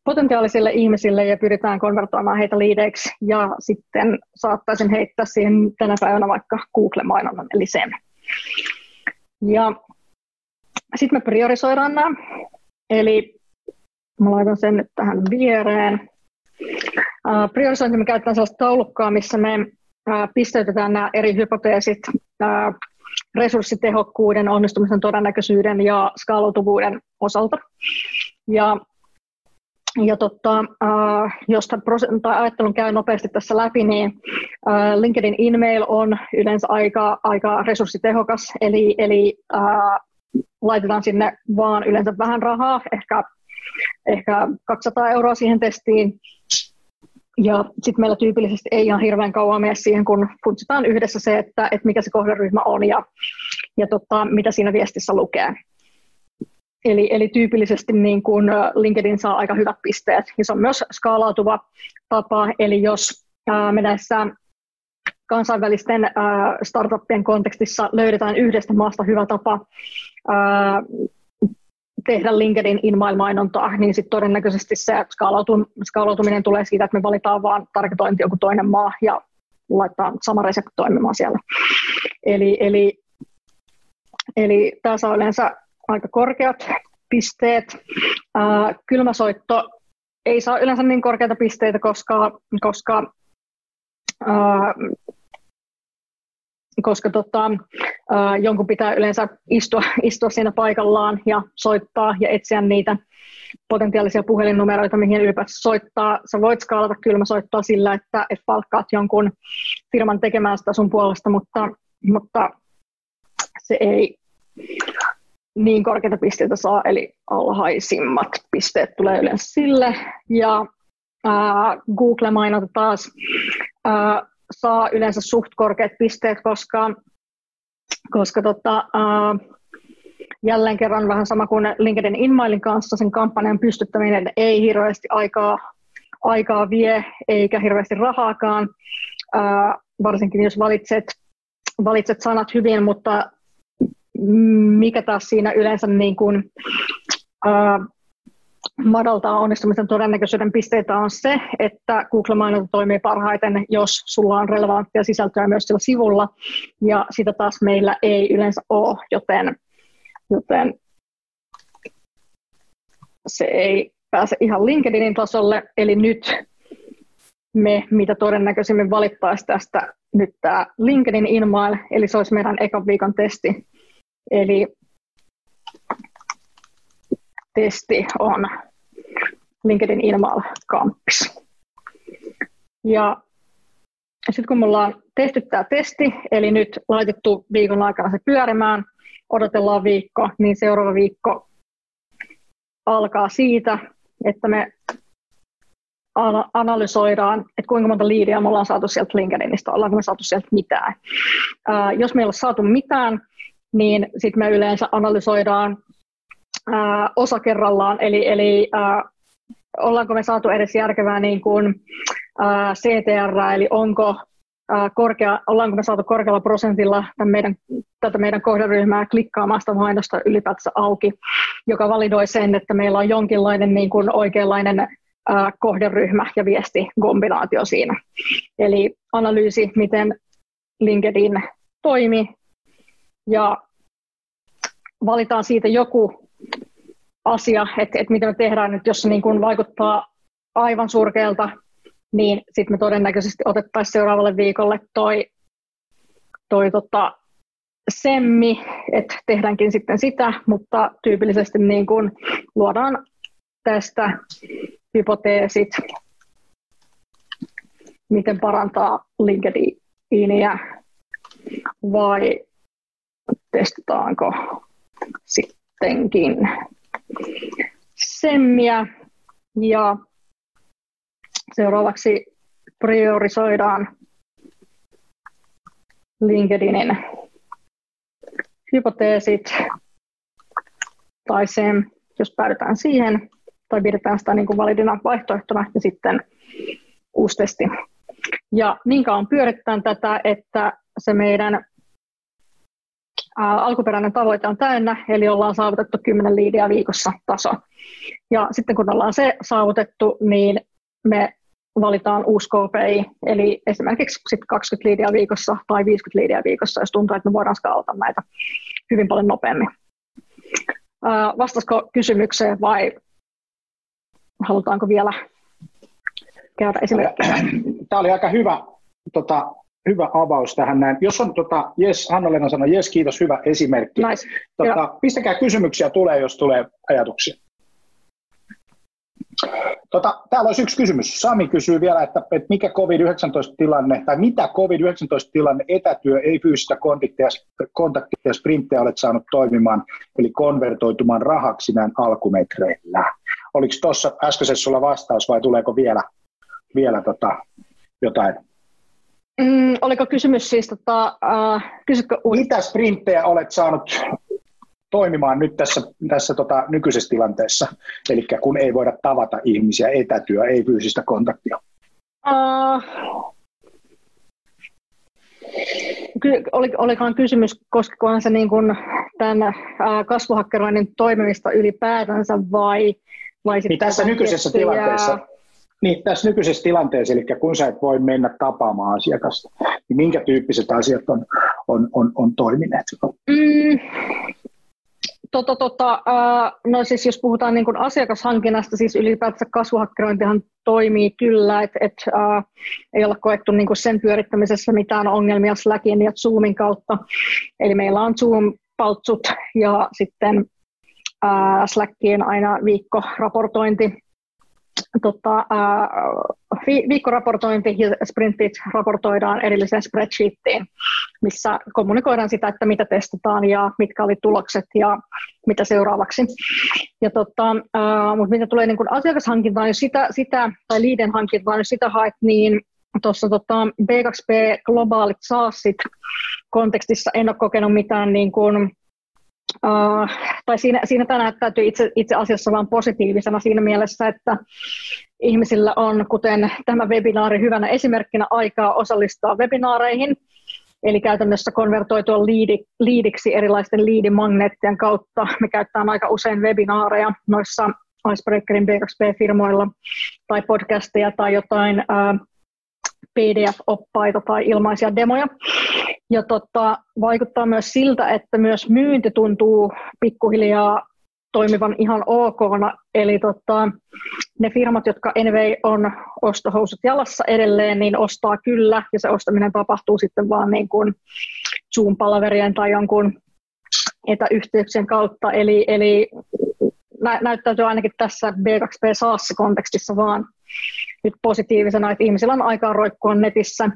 potentiaalisille ihmisille ja pyritään konvertoimaan heitä liideiksi ja sitten saattaisin heittää siihen tänä päivänä vaikka Google-mainonnan eli sen. Ja sitten me priorisoidaan nämä. Eli mä laitan sen nyt tähän viereen. Uh, priorisointi me käytetään sellaista taulukkaa, missä me uh, pisteytetään nämä eri hypoteesit uh, resurssitehokkuuden, onnistumisen todennäköisyyden ja skaalautuvuuden osalta. Ja, ja totta, äh, jos tai ajattelun käy nopeasti tässä läpi, niin äh, LinkedIn email on yleensä aika, aika resurssitehokas, eli, eli äh, laitetaan sinne vaan yleensä vähän rahaa, ehkä, ehkä 200 euroa siihen testiin, ja sitten meillä tyypillisesti ei ihan hirveän kauan mene siihen, kun funtsitaan yhdessä se, että, että mikä se kohderyhmä on ja, ja tota, mitä siinä viestissä lukee. Eli, eli tyypillisesti niin kuin LinkedIn saa aika hyvät pisteet. Ja se on myös skaalautuva tapa, eli jos ää, me näissä kansainvälisten ää, startuppien kontekstissa löydetään yhdestä maasta hyvä tapa ää, tehdä LinkedIn in-mail-mainontaa, niin sitten todennäköisesti se skaalautuminen tulee siitä, että me valitaan vaan targetointi joku toinen maa ja laittaa sama resepti toimimaan siellä. Eli, eli, eli tämä saa yleensä aika korkeat pisteet. Ää, kylmäsoitto ei saa yleensä niin korkeita pisteitä, koska, koska ää, koska tota, jonkun pitää yleensä istua, istua siinä paikallaan ja soittaa ja etsiä niitä potentiaalisia puhelinnumeroita, mihin ylipäätään soittaa. Sä voit skaalata kylmäsoittoa sillä, että et palkkaat jonkun firman tekemään sitä sun puolesta, mutta, mutta se ei niin korkeita pisteitä saa, eli alhaisimmat pisteet tulee yleensä sille. Ja Google-mainonta taas ää, saa yleensä suht korkeat pisteet, koska, koska tota, ää, jälleen kerran vähän sama kuin LinkedIn InMailin kanssa, sen kampanjan pystyttäminen ei hirveästi aikaa, aikaa vie, eikä hirveästi rahaakaan, ää, varsinkin jos valitset, valitset sanat hyvin, mutta mikä taas siinä yleensä niin kuin, ää, madaltaa onnistumisen todennäköisyyden pisteitä on se, että Google-mainonta toimii parhaiten, jos sulla on relevanttia sisältöä myös sillä sivulla, ja sitä taas meillä ei yleensä ole, joten, joten se ei pääse ihan LinkedInin tasolle, eli nyt me, mitä todennäköisimmin valittaisiin tästä nyt tämä LinkedIn InMail, eli se olisi meidän ekan viikon testi. Eli testi on LinkedIn Inmal Campus. Ja sitten kun me ollaan tehty tämä testi, eli nyt laitettu viikon aikana se pyörimään, odotellaan viikko, niin seuraava viikko alkaa siitä, että me analysoidaan, että kuinka monta liidiä me ollaan saatu sieltä LinkedInistä, ollaanko me saatu sieltä mitään. Ää, jos me ei ole saatu mitään, niin sitten me yleensä analysoidaan ää, osa kerrallaan, eli, eli ää, ollaanko me saatu edes järkevää niin kuin, ää, CTR, eli onko ää, korkea, ollaanko me saatu korkealla prosentilla tämän meidän, tätä meidän kohderyhmää klikkaamasta mainosta ylipäätänsä auki, joka validoi sen, että meillä on jonkinlainen niin kuin oikeanlainen ää, kohderyhmä ja viesti kombinaatio siinä. Eli analyysi, miten LinkedIn toimi ja valitaan siitä joku asia, että, että mitä me tehdään nyt, jos se niin kuin vaikuttaa aivan surkealta, niin sitten me todennäköisesti otettaisiin seuraavalle viikolle toi, toi tota, semmi, että tehdäänkin sitten sitä, mutta tyypillisesti niin kuin luodaan tästä hypoteesit, miten parantaa LinkedInia vai testataanko sittenkin semmiä ja seuraavaksi priorisoidaan LinkedInin hypoteesit tai se, jos päädytään siihen, tai pidetään sitä niin kuin validina vaihtoehtona ja sitten uusi testi. Ja niin kauan pyöritetään tätä, että se meidän alkuperäinen tavoite on täynnä, eli ollaan saavutettu 10 liidiä viikossa taso. Ja sitten kun ollaan se saavutettu, niin me valitaan uusi KPI, eli esimerkiksi sit 20 liidiä viikossa tai 50 liidiä viikossa, jos tuntuu, että me voidaan skaalata näitä hyvin paljon nopeammin. Vastasko kysymykseen vai halutaanko vielä käydä esimerkkiä? Tämä oli aika hyvä tota, hyvä avaus tähän näin. Jos on, tota, yes, Hanna-Leena sanoi, yes, kiitos, hyvä esimerkki. Nice. Tota, pistäkää kysymyksiä tulee, jos tulee ajatuksia. Tota, täällä olisi yksi kysymys. Sami kysyy vielä, että, että mikä COVID-19-tilanne, tai mitä COVID-19-tilanne etätyö, ei fyysistä kontaktia, kontaktia sprintteja olet saanut toimimaan, eli konvertoitumaan rahaksi näin alkumetreillä. Oliko tuossa äskeisessä sulla vastaus vai tuleeko vielä, vielä tota, jotain Mm, oliko kysymys siis, tota, uh, kysytkö Mitä sprinttejä olet saanut toimimaan nyt tässä, tässä tota, nykyisessä tilanteessa, eli kun ei voida tavata ihmisiä, etätyö, ei fyysistä kontaktia? Uh, ky- oli, olikaan kysymys, koskikohan se niin kuin tämän uh, kasvuhakkeroinnin toimimista ylipäätänsä vai, vai niin tässä nykyisessä tilanteessa, niin, tässä nykyisessä tilanteessa, eli kun sä et voi mennä tapaamaan asiakasta, niin minkä tyyppiset asiat on, on, on, on toimineet? Mm, Tota, tota, äh, no siis jos puhutaan niin kuin asiakashankinnasta, siis ylipäätänsä kasvuhakkerointihan toimii kyllä, että et, äh, ei olla koettu niin kuin sen pyörittämisessä mitään ongelmia Slackin ja Zoomin kautta. Eli meillä on Zoom-paltsut ja sitten äh, Slackiin aina viikkoraportointi tota, ää, viikkoraportointi ja sprintit raportoidaan erilliseen spreadsheettiin, missä kommunikoidaan sitä, että mitä testataan ja mitkä oli tulokset ja mitä seuraavaksi. Ja tota, ää, mutta mitä tulee niin asiakashankintaan, jos sitä, sitä, tai liiden hankintaan, jos sitä haet, niin tuossa tota B2B globaalit SaaSit kontekstissa en ole kokenut mitään niin kuin, Uh, tai siinä, siinä tämä näyttäytyy itse, itse asiassa vain positiivisena siinä mielessä, että ihmisillä on, kuten tämä webinaari hyvänä esimerkkinä, aikaa osallistua webinaareihin, eli käytännössä konvertoitua liidi, liidiksi erilaisten liidimagneettien kautta. Me käytetään aika usein webinaareja noissa Icebreakerin B2B-firmoilla tai podcasteja tai jotain uh, PDF-oppaita tai ilmaisia demoja. Ja tota, vaikuttaa myös siltä, että myös myynti tuntuu pikkuhiljaa toimivan ihan ok. Eli tota, ne firmat, jotka anyway on ostohousut jalassa edelleen, niin ostaa kyllä, ja se ostaminen tapahtuu sitten vaan niin kuin Zoom-palaverien tai jonkun etäyhteyksien kautta. Eli, eli nä- näyttäytyy ainakin tässä B2B SaaS-kontekstissa vaan nyt positiivisena, että ihmisillä on aikaa roikkua netissä.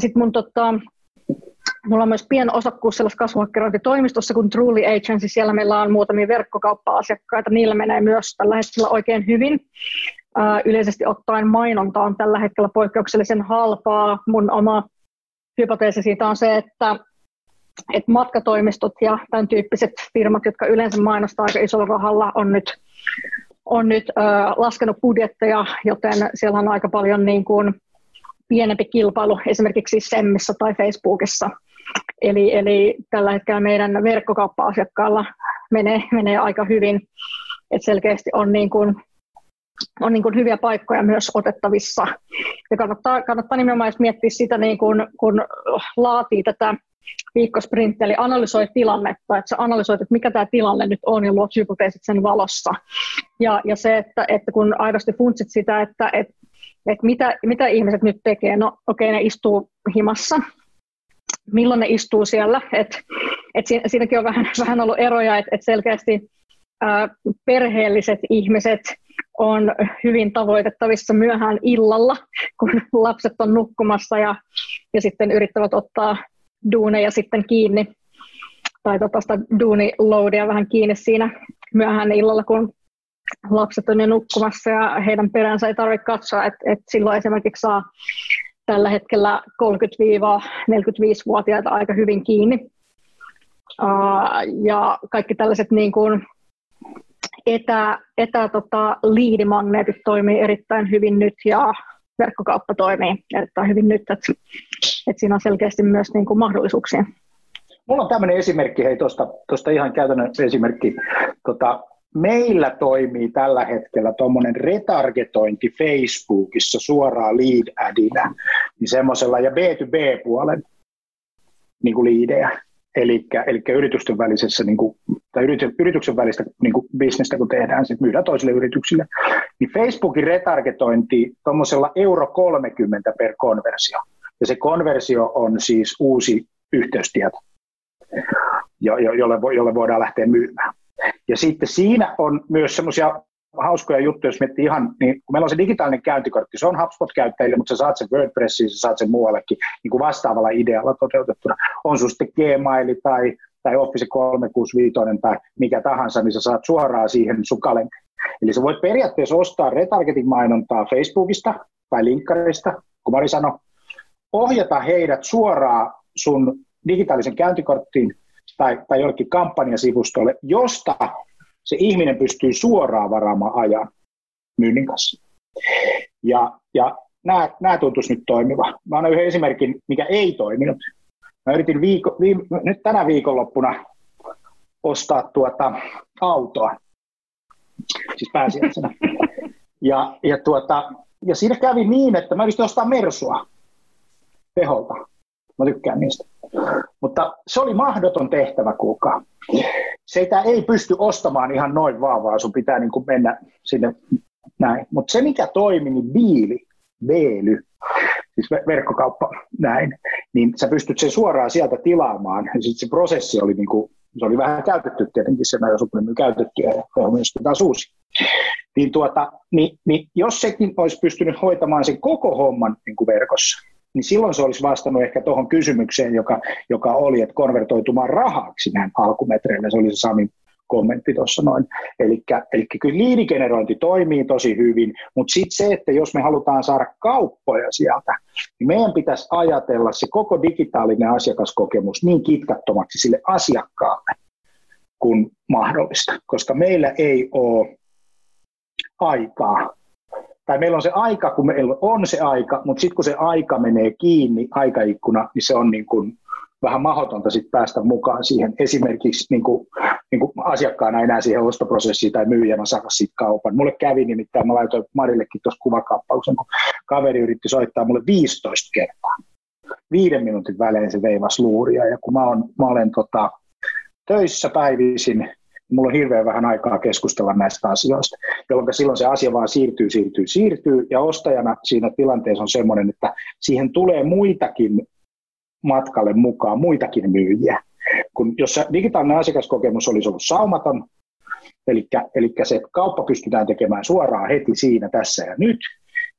Sitten mun tota, Mulla on myös pieni osakkuus sellaisessa kasvuhakkerointitoimistossa kuin Truly Agency. Siellä meillä on muutamia verkkokauppa-asiakkaita. Niillä menee myös tällä hetkellä oikein hyvin. yleisesti ottaen mainonta on tällä hetkellä poikkeuksellisen halpaa. Mun oma hypoteesi siitä on se, että, että matkatoimistot ja tämän tyyppiset firmat, jotka yleensä mainostaa aika isolla rahalla, on nyt on nyt ö, laskenut budjetteja, joten siellä on aika paljon niin kuin pienempi kilpailu esimerkiksi Semmissä tai Facebookissa. Eli, eli tällä hetkellä meidän verkkokauppa-asiakkaalla menee, menee aika hyvin. Et selkeästi on, niin kuin, on niin kuin hyviä paikkoja myös otettavissa. Ja kannattaa, kannattaa nimenomaan miettiä sitä, niin kuin, kun laatii tätä viikkosprintti, eli analysoi tilannetta, että sä analysoit, että mikä tämä tilanne nyt on ja luot hypoteesit sen valossa. Ja, ja se, että, että kun aidosti funtsit sitä, että, että, että mitä, mitä ihmiset nyt tekee, no okei, okay, ne istuu himassa, milloin ne istuu siellä, että et siinä, siinäkin on vähän, vähän ollut eroja, että et selkeästi ää, perheelliset ihmiset on hyvin tavoitettavissa myöhään illalla, kun lapset on nukkumassa ja, ja sitten yrittävät ottaa duuneja sitten kiinni, tai tota sitä duuniloadia vähän kiinni siinä myöhään illalla, kun lapset on jo nukkumassa ja heidän peränsä ei tarvitse katsoa, että, että silloin esimerkiksi saa tällä hetkellä 30-45-vuotiaita aika hyvin kiinni. Uh, ja kaikki tällaiset niin kuin etä, etä tota, liidimagneetit toimii erittäin hyvin nyt ja verkkokauppa toimii erittäin hyvin nyt, että, että siinä on selkeästi myös niin kuin mahdollisuuksia. Mulla on tämmöinen esimerkki, hei tuosta ihan käytännön esimerkki. Tota, meillä toimii tällä hetkellä tuommoinen retargetointi Facebookissa suoraan lead adina, niin semmoisella ja B2B-puolen niin kuin liidejä. Eli, eli yritysten välisessä, niin kuin, tai yrityksen välistä niin kuin bisnestä, kun tehdään, sitten myydään toisille yrityksille, niin Facebookin retargetointi tuommoisella euro 30 per konversio. Ja se konversio on siis uusi yhteystieto, jolle, jolle voidaan lähteä myymään. Ja sitten siinä on myös semmoisia hauskoja juttuja, jos miettii ihan, niin kun meillä on se digitaalinen käyntikortti, se on HubSpot-käyttäjille, mutta sä saat sen WordPressiin, sä saat sen muuallekin niin kuin vastaavalla idealla toteutettuna. On sun sitten Gmail tai, tai Office 365 tai mikä tahansa, niin sä saat suoraan siihen sun. Eli sä voit periaatteessa ostaa retargeting-mainontaa Facebookista tai linkkarista, kun Mari sanoi, ohjata heidät suoraan sun digitaalisen käyntikorttiin tai, tai jollekin kampanjasivustolle, josta se ihminen pystyy suoraan varaamaan ajan myynnin kanssa. Ja, ja nämä, nämä tuntuisi nyt toimiva. Mä annan yhden esimerkin, mikä ei toiminut. Mä yritin viiko, viime, nyt tänä viikonloppuna ostaa tuota autoa, siis pääsiäisenä. Ja, ja, tuota, ja siinä kävi niin, että mä yritin ostaa Mersua teholta. Mä tykkään niistä. Mutta se oli mahdoton tehtävä, kuulkaa. Sitä ei pysty ostamaan ihan noin vaan, vaan sun pitää niin kuin mennä sinne näin. Mutta se, mikä toimi, niin biili, beely, siis verkkokauppa näin, niin sä pystyt sen suoraan sieltä tilaamaan. Ja sitten se prosessi oli, niin kuin, se oli vähän käytetty tietenkin, se meidän sopimus käytettyä ja myös taas uusi. Niin, tuota, niin, niin jos sekin olisi pystynyt hoitamaan sen koko homman niin kuin verkossa, niin silloin se olisi vastannut ehkä tuohon kysymykseen, joka, joka oli, että konvertoitumaan rahaksi näin alkumetreillä. Se oli se Samin kommentti tuossa noin. Eli kyllä liidigenerointi toimii tosi hyvin, mutta sitten se, että jos me halutaan saada kauppoja sieltä, niin meidän pitäisi ajatella se koko digitaalinen asiakaskokemus niin kitkattomaksi sille asiakkaalle kuin mahdollista, koska meillä ei ole aikaa tai meillä on se aika, kun meillä on se aika, mutta sitten kun se aika menee kiinni, aikaikkuna, niin se on niin kuin vähän mahdotonta sit päästä mukaan siihen. Esimerkiksi niin kuin, niin kuin asiakkaana enää siihen ostoprosessiin tai myyjänä saada siitä kaupan. Mulle kävi nimittäin, mä laitoin Marillekin tuossa kuvakaappauksen, kun kaveri yritti soittaa mulle 15 kertaa. Viiden minuutin välein se veivas luuria ja kun mä, on, mä olen tota, töissä päivisin, mulla on hirveän vähän aikaa keskustella näistä asioista, jolloin silloin se asia vaan siirtyy, siirtyy, siirtyy, ja ostajana siinä tilanteessa on semmoinen, että siihen tulee muitakin matkalle mukaan, muitakin myyjiä. Kun jos digitaalinen asiakaskokemus olisi ollut saumaton, eli, eli se kauppa pystytään tekemään suoraan heti siinä, tässä ja nyt,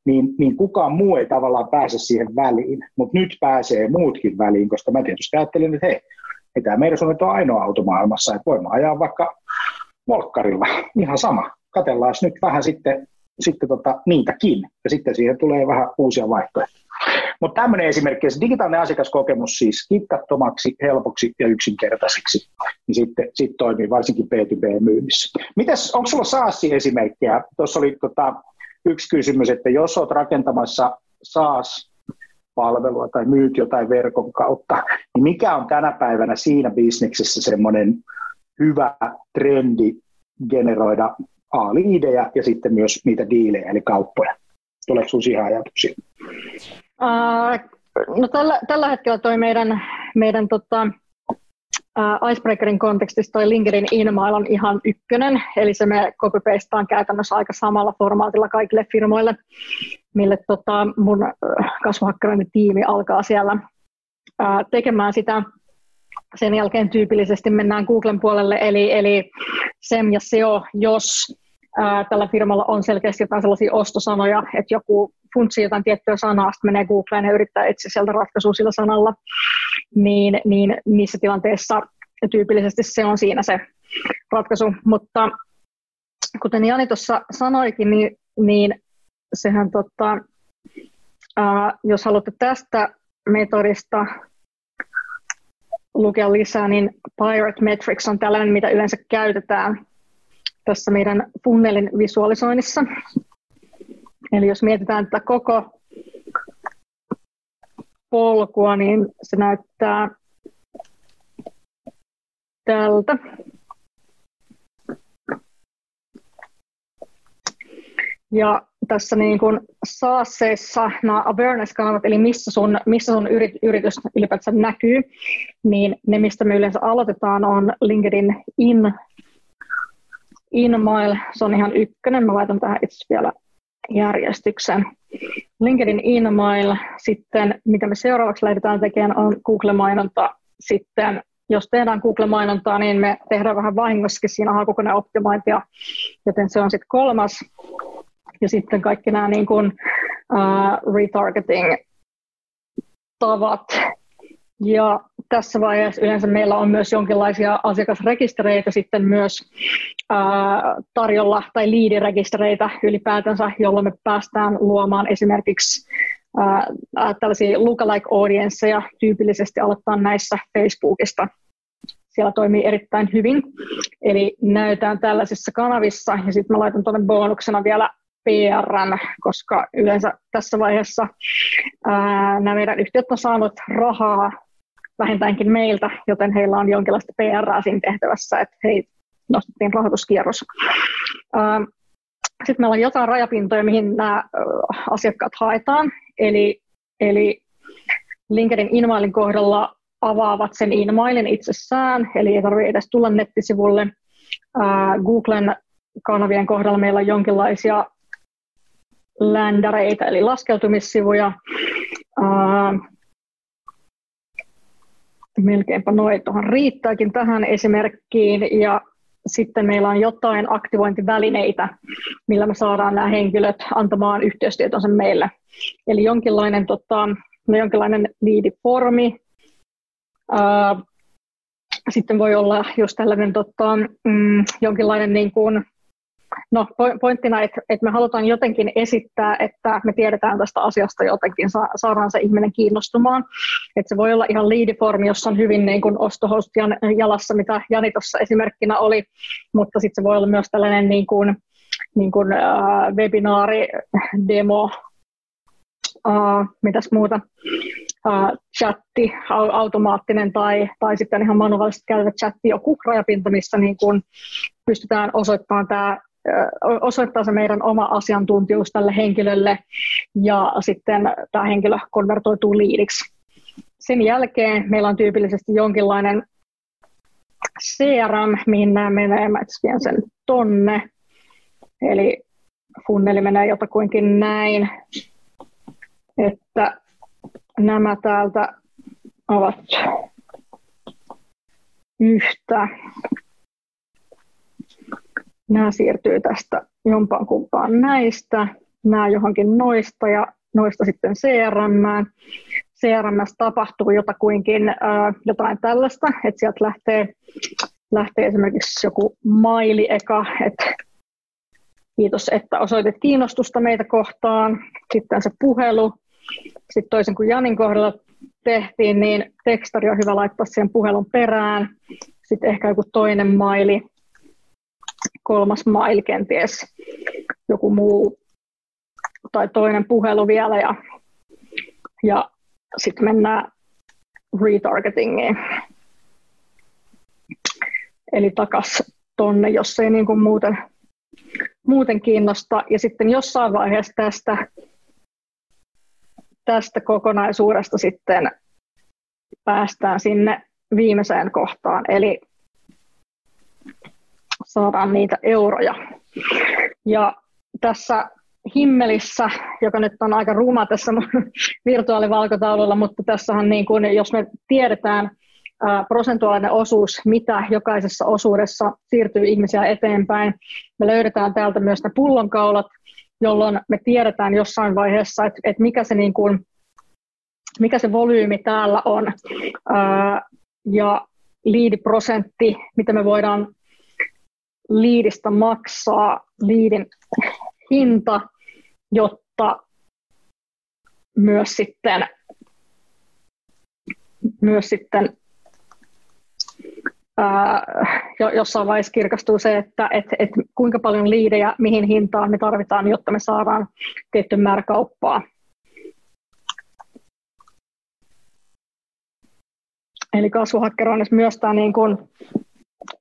niin, niin kukaan muu ei tavallaan pääse siihen väliin, mutta nyt pääsee muutkin väliin, koska mä tietysti ajattelin, että hei, ei tämä Mersu nyt ole ainoa auto maailmassa, että voimme ajaa vaikka volkkarilla, ihan sama. Katellaan nyt vähän sitten, sitten tota, niitäkin, ja sitten siihen tulee vähän uusia vaihtoehtoja. Mutta tämmöinen esimerkki, se digitaalinen asiakaskokemus siis kitkattomaksi, helpoksi ja yksinkertaiseksi, niin sitten sit toimii varsinkin B2B-myynnissä. Mites, onko sulla SaaS-esimerkkejä? Tuossa oli tota, yksi kysymys, että jos olet rakentamassa SaaS palvelua tai myyt jotain verkon kautta, niin mikä on tänä päivänä siinä bisneksessä semmoinen hyvä trendi generoida A-liidejä ja sitten myös niitä diilejä eli kauppoja? Tuleeko sinulla siihen ajatuksia? Uh, no tällä, tällä hetkellä toi meidän, meidän tota, uh, Icebreakerin kontekstissa toi LinkedIn InMail on ihan ykkönen, eli se me copy käytännössä aika samalla formaatilla kaikille firmoille, mille tota, mun kasvuhakkeroinnin tiimi alkaa siellä uh, tekemään sitä. Sen jälkeen tyypillisesti mennään Googlen puolelle, eli, eli SEM ja SEO, jos ää, tällä firmalla on selkeästi jotain sellaisia ostosanoja, että joku funtsii jotain tiettyä sanaa, sitten menee Googleen ja yrittää etsiä sieltä ratkaisua sillä sanalla, niin, niin niissä tilanteissa tyypillisesti se on siinä se ratkaisu. Mutta kuten Jani tuossa sanoikin, niin, niin sehän tota, ää, jos haluatte tästä metodista lukea lisää, niin Pirate Metrics on tällainen, mitä yleensä käytetään tässä meidän funnelin visualisoinnissa. Eli jos mietitään tätä koko polkua, niin se näyttää tältä. Ja tässä niin kuin saasseissa nämä awareness-kanavat, eli missä sun, missä sun yritys ylipäätään näkyy, niin ne, mistä me yleensä aloitetaan, on LinkedIn in InMail, se on ihan ykkönen. Mä laitan tähän itse vielä järjestyksen. LinkedIn InMail, sitten mitä me seuraavaksi lähdetään tekemään on Google-mainonta. Sitten jos tehdään Google-mainontaa, niin me tehdään vähän vahingossakin siinä hakukoneoptimointia, joten se on sitten kolmas. Ja sitten kaikki nämä niin kuin, uh, retargeting-tavat, ja tässä vaiheessa yleensä meillä on myös jonkinlaisia asiakasrekistereitä sitten myös ää, tarjolla tai liidirekistereitä ylipäätänsä, jolloin me päästään luomaan esimerkiksi ää, tällaisia lookalike audienceja tyypillisesti aloittaa näissä Facebookista. siellä toimii erittäin hyvin. Eli näytään tällaisissa kanavissa ja sitten mä laitan tuonne bonuksena vielä PR, koska yleensä tässä vaiheessa ää, nämä meidän yhtiöt on saanut rahaa vähintäänkin meiltä, joten heillä on jonkinlaista PR siinä tehtävässä, että hei, nostettiin rahoituskierros. Sitten meillä on jotain rajapintoja, mihin nämä asiakkaat haetaan, eli, eli LinkedIn inmailin kohdalla avaavat sen inmailin itsessään, eli ei tarvitse edes tulla nettisivulle. Googlen kanavien kohdalla meillä on jonkinlaisia ländäreitä, eli laskeutumissivuja. melkeinpä noin riittääkin tähän esimerkkiin. Ja sitten meillä on jotain aktivointivälineitä, millä me saadaan nämä henkilöt antamaan yhteystietonsa meille. Eli jonkinlainen, tota, no jonkinlainen liidiformi. sitten voi olla just tällainen tota, mm, jonkinlainen niin kuin, No pointtina, että, että me halutaan jotenkin esittää, että me tiedetään tästä asiasta jotenkin, saadaan se ihminen kiinnostumaan. Että se voi olla ihan liidiformi, jossa on hyvin niin kuin ostohostian jalassa, mitä Jani tuossa esimerkkinä oli, mutta sitten se voi olla myös tällainen niin kuin, niin kuin, äh, webinaari, demo, äh, mitäs muuta, äh, chatti, automaattinen tai, tai sitten ihan manuaalisesti käytävä chatti, joku rajapinta, missä niin kuin pystytään osoittamaan tämä osoittaa se meidän oma asiantuntijuus tälle henkilölle ja sitten tämä henkilö konvertoituu liidiksi. Sen jälkeen meillä on tyypillisesti jonkinlainen CRM, mihin nämä menee. Mä vien sen tonne. Eli funneli menee jotakuinkin näin, että nämä täältä ovat yhtä Nämä siirtyy tästä jompaan kumpaan näistä, nämä johonkin noista ja noista sitten CRM. CRM tapahtuu jotakuinkin äh, jotain tällaista, että sieltä lähtee, lähtee esimerkiksi joku maili eka, että kiitos, että osoitit kiinnostusta meitä kohtaan. Sitten se puhelu. Sitten toisen kuin Janin kohdalla tehtiin, niin tekstari on hyvä laittaa siihen puhelun perään. Sitten ehkä joku toinen maili kolmas mail kenties, joku muu tai toinen puhelu vielä ja, ja sitten mennään retargetingiin. Eli takas tonne, jos ei niin kuin muuten, muuten kiinnosta. Ja sitten jossain vaiheessa tästä, tästä kokonaisuudesta sitten päästään sinne viimeiseen kohtaan, eli saadaan niitä euroja. Ja tässä himmelissä, joka nyt on aika ruma tässä virtuaalivalkotaululla, mutta tässähän niin kuin, jos me tiedetään ää, prosentuaalinen osuus, mitä jokaisessa osuudessa siirtyy ihmisiä eteenpäin, me löydetään täältä myös ne pullonkaulat, jolloin me tiedetään jossain vaiheessa, että, että mikä, se niin kuin, mikä se volyymi täällä on ja liidiprosentti, mitä me voidaan liidistä maksaa liidin hinta, jotta myös sitten, myös sitten ää, jossain vaiheessa kirkastuu se, että et, et kuinka paljon liidejä, mihin hintaan me tarvitaan, jotta me saadaan tietty määrä kauppaa. Eli kasvuhakkeroinnissa myös tämä niin kuin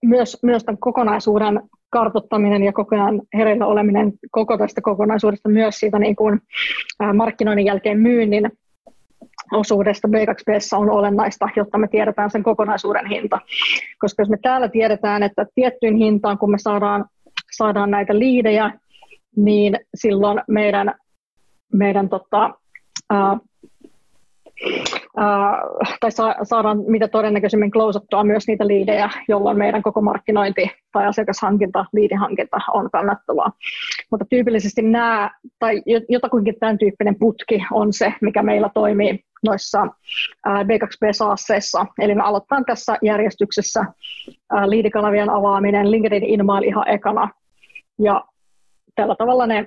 myös, myös tämän kokonaisuuden kartottaminen ja koko ajan hereillä oleminen koko tästä kokonaisuudesta, myös siitä niin kuin, markkinoinnin jälkeen myynnin osuudesta B2B on olennaista, jotta me tiedetään sen kokonaisuuden hinta. Koska jos me täällä tiedetään, että tiettyyn hintaan, kun me saadaan, saadaan näitä liidejä, niin silloin meidän, meidän tota, ää, tai saadaan mitä todennäköisemmin klousattua myös niitä liidejä, jolloin meidän koko markkinointi tai asiakashankinta, liidihankinta on kannattavaa. Mutta tyypillisesti nämä, tai jotakuinkin tämän tyyppinen putki on se, mikä meillä toimii noissa B2B-saasseissa. Eli me aloitetaan tässä järjestyksessä liidikanavien avaaminen, LinkedIn InMail ihan ekana, ja tällä tavalla ne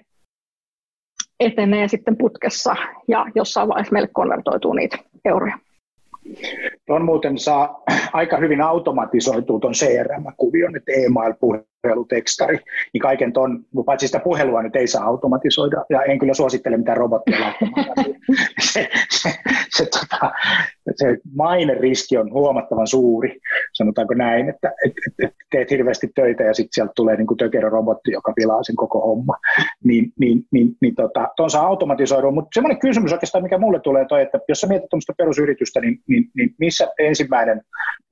etenee sitten putkessa ja jossain vaiheessa meille konvertoituu niitä euroja. Tuon muuten saa aika hyvin automatisoitua tuon CRM-kuvion, että e-mail, puhelutekstari, niin kaiken ton, paitsi sitä puhelua nyt ei saa automatisoida, ja en kyllä suosittele mitään robottia laittamaan. se, se, se, tota, se maineriski on huomattavan suuri, sanotaanko näin, että et, et, et teet hirveästi töitä ja sitten sieltä tulee niin tökerö robotti, joka pilaa sen koko homma. Niin, niin, niin, niin tota, tuon saa automatisoida, mutta semmoinen kysymys oikeastaan, mikä mulle tulee toi, että jos sä mietit tuommoista perusyritystä, niin, niin, niin missä ensimmäinen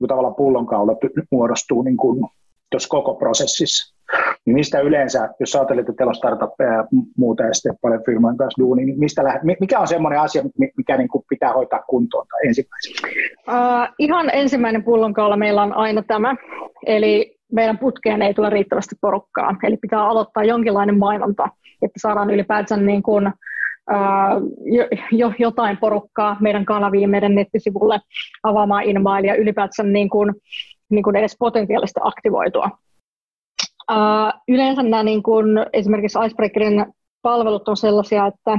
niin tavallaan pullonkaula muodostuu niin kuin tuossa koko prosessissa. Niin mistä yleensä, jos ajattelet, että teillä on startuppeja ja muuta ja sitten paljon firmojen kanssa duuni, niin mistä lähdet, mikä on semmoinen asia, mikä niin kuin pitää hoitaa kuntoon tai ensimmäisenä? Uh, ihan ensimmäinen pullonkaula meillä on aina tämä, eli meidän putkeen ei tule riittävästi porukkaa, eli pitää aloittaa jonkinlainen mainonta, että saadaan ylipäätään niin kuin, jo, jo, jotain porukkaa meidän kanaviin, meidän nettisivulle avaamaan inmailia, ylipäätään niin kuin, niin kuin edes potentiaalisesti aktivoitua. Uh, yleensä nämä niin kuin, esimerkiksi Icebreakerin palvelut on sellaisia, että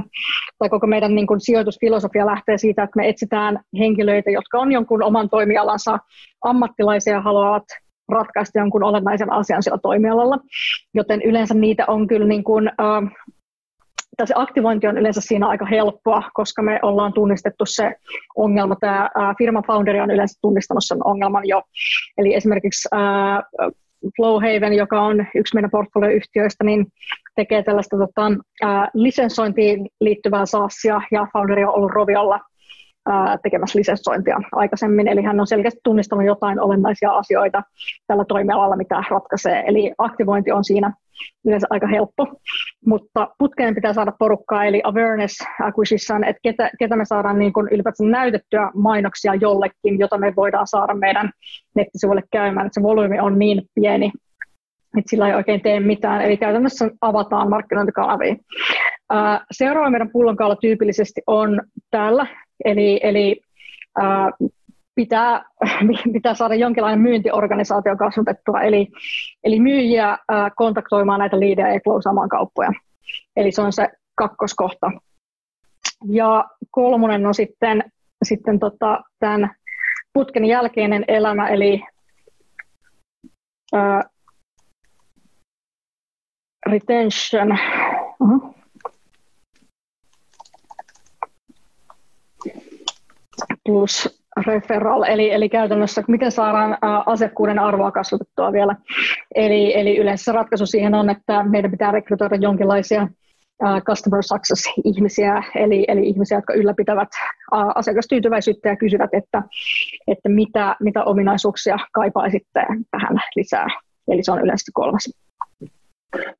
tai koko meidän niin kuin, sijoitusfilosofia lähtee siitä, että me etsitään henkilöitä, jotka on jonkun oman toimialansa ammattilaisia ja haluavat ratkaista jonkun olennaisen asian siellä toimialalla. Joten yleensä niitä on kyllä niin kuin, uh, tai se aktivointi on yleensä siinä aika helppoa, koska me ollaan tunnistettu se ongelma. Tämä firman founderi on yleensä tunnistanut sen ongelman jo. Eli esimerkiksi Flowhaven, joka on yksi meidän portfolioyhtiöistä, niin tekee tällaista tota, lisensointiin liittyvää saasia, ja founderi on ollut Roviolla tekemässä lisenssointia aikaisemmin, eli hän on selkeästi tunnistanut jotain olennaisia asioita tällä toimialalla, mitä ratkaisee. Eli aktivointi on siinä yleensä aika helppo, mutta putkeen pitää saada porukkaa, eli awareness acquisition, että ketä, ketä me saadaan niin kuin ylipäätään näytettyä mainoksia jollekin, jota me voidaan saada meidän nettisivuille käymään, että se volyymi on niin pieni, että sillä ei oikein tee mitään, eli käytännössä avataan markkinointikanavia. Seuraava meidän pullonkaula tyypillisesti on täällä, eli, eli pitää, pitää saada jonkinlainen myyntiorganisaatio kasvatettua, eli, eli myyjiä kontaktoimaan näitä liidejä ja klousaamaan kauppoja. Eli se on se kakkoskohta. Ja kolmonen on sitten, sitten tota, tämän putken jälkeinen elämä, eli ää, retention. Uh-huh. plus referral, eli, eli käytännössä miten saadaan asiakkuuden arvoa kasvatettua vielä. Eli, eli yleensä ratkaisu siihen on, että meidän pitää rekrytoida jonkinlaisia customer success-ihmisiä, eli, eli ihmisiä, jotka ylläpitävät asiakastyytyväisyyttä ja kysyvät, että, että mitä, mitä ominaisuuksia kaipaisitte tähän lisää. Eli se on yleensä kolmas.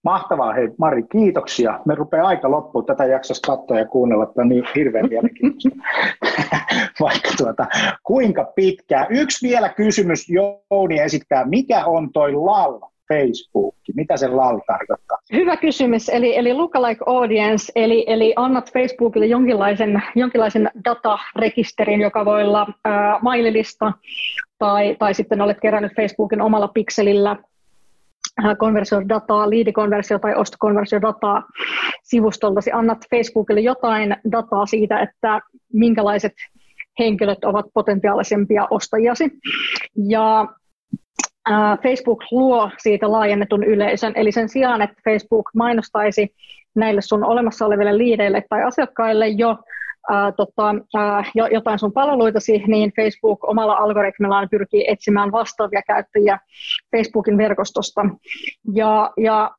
Mahtavaa, hei Mari, kiitoksia. Me rupeaa aika loppuun tätä jaksosta katsoa ja kuunnella, että on niin hirveän mielenkiintoista. Vaikka tuota, kuinka pitkään. Yksi vielä kysymys Jouni esittää, mikä on toi LAL Facebook? Mitä se LAL tarkoittaa? Hyvä kysymys, eli, eli lookalike audience, eli, eli annat Facebookille jonkinlaisen, jonkinlaisen datarekisterin, joka voi olla äh, maililista, tai, tai sitten olet kerännyt Facebookin omalla pikselillä konversiodataa, liidikonversio- tai ostokonversiodataa sivustoltasi, annat Facebookille jotain dataa siitä, että minkälaiset henkilöt ovat potentiaalisempia ostajiasi. Ja Facebook luo siitä laajennetun yleisön, eli sen sijaan, että Facebook mainostaisi näille sun olemassa oleville liideille tai asiakkaille jo ää, tota, ää, jotain sun palveluitasi, niin Facebook omalla algoritmillaan pyrkii etsimään vastaavia käyttäjiä Facebookin verkostosta. Ja, ja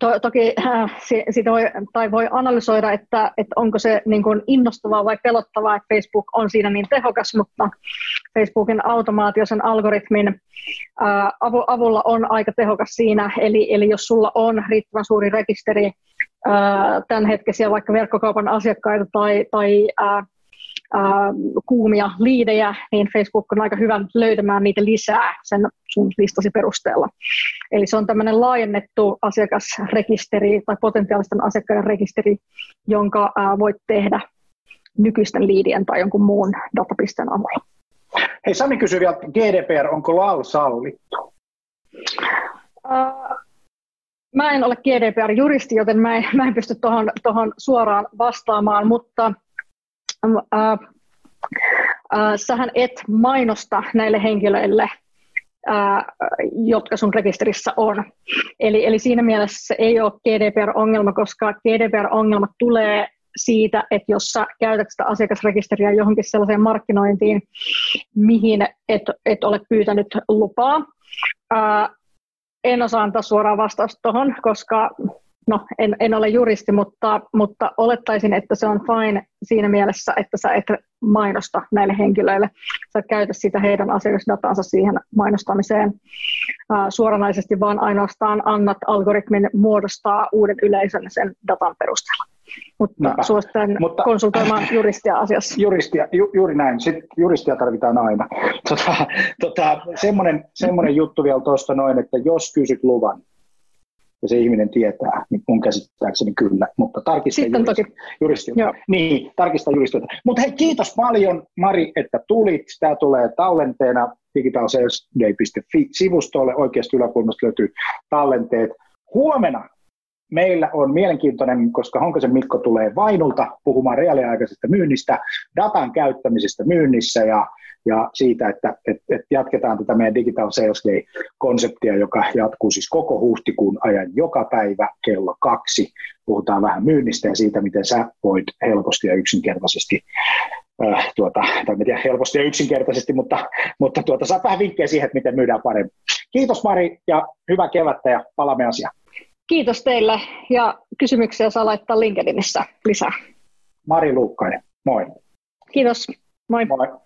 to, toki äh, sitä voi, tai voi analysoida, että, että onko se niin kuin innostavaa vai pelottavaa, että Facebook on siinä niin tehokas, mutta Facebookin automaatio sen algoritmin äh, avulla on aika tehokas siinä. Eli, eli jos sulla on riittävän suuri rekisteri tämänhetkisiä vaikka verkkokaupan asiakkaita tai, tai ää, ää, kuumia liidejä, niin Facebook on aika hyvä löytämään niitä lisää sen sun listasi perusteella. Eli se on tämmöinen laajennettu asiakasrekisteri tai potentiaalisten asiakkaiden rekisteri, jonka ää, voit tehdä nykyisten liidien tai jonkun muun datapisteen avulla. Hei Sami kysyy vielä, GDPR, onko LAL sallittu? Uh, Mä en ole GDPR-juristi, joten mä en, mä en pysty tuohon suoraan vastaamaan, mutta äh, sähän et mainosta näille henkilöille jotka sun rekisterissä on. Eli, eli siinä mielessä se ei ole GDPR-ongelma, koska GDPR-ongelma tulee siitä, että jos sä käytät sitä asiakasrekisteriä johonkin sellaiseen markkinointiin, mihin et, et ole pyytänyt lupaa. Ää, en osaa antaa suoraan vastausta tuohon, koska no, en, en ole juristi, mutta, mutta olettaisin, että se on fine siinä mielessä, että sä et mainosta näille henkilöille. Sä et käytä sitä heidän asiakasdatansa siihen mainostamiseen ää, suoranaisesti, vaan ainoastaan annat algoritmin muodostaa uuden yleisön sen datan perusteella. Mutta Näpä. suosittelen mutta, konsultoimaan juristia asiassa. Juristia, ju, juuri näin. Sitten juristia tarvitaan aina. Tota, tota, semmoinen, semmoinen juttu vielä tuosta noin, että jos kysyt luvan, ja se ihminen tietää, niin mun käsittääkseni kyllä, mutta tarkista Sitten juristi, toki. juristilta. Niin, tarkista juristilta. Mutta hei, kiitos paljon Mari, että tulit. Tämä tulee tallenteena digitalsalesday.fi-sivustolle. Oikeasti yläkulmasta löytyy tallenteet. Huomenna meillä on mielenkiintoinen, koska Honkasen Mikko tulee Vainulta puhumaan reaaliaikaisesta myynnistä, datan käyttämisestä myynnissä ja, ja siitä, että et, et jatketaan tätä meidän Digital Sales Day-konseptia, joka jatkuu siis koko huhtikuun ajan joka päivä kello kaksi. Puhutaan vähän myynnistä ja siitä, miten sä voit helposti ja yksinkertaisesti äh, tuota, tai tiedä, helposti ja yksinkertaisesti, mutta, mutta tuota, saat vähän vinkkejä siihen, että miten myydään paremmin. Kiitos Mari ja hyvää kevättä ja palaamme asiaan. Kiitos teille ja kysymyksiä saa laittaa LinkedInissä lisää. Mari Luukkainen, moi. Kiitos, moi. Moi.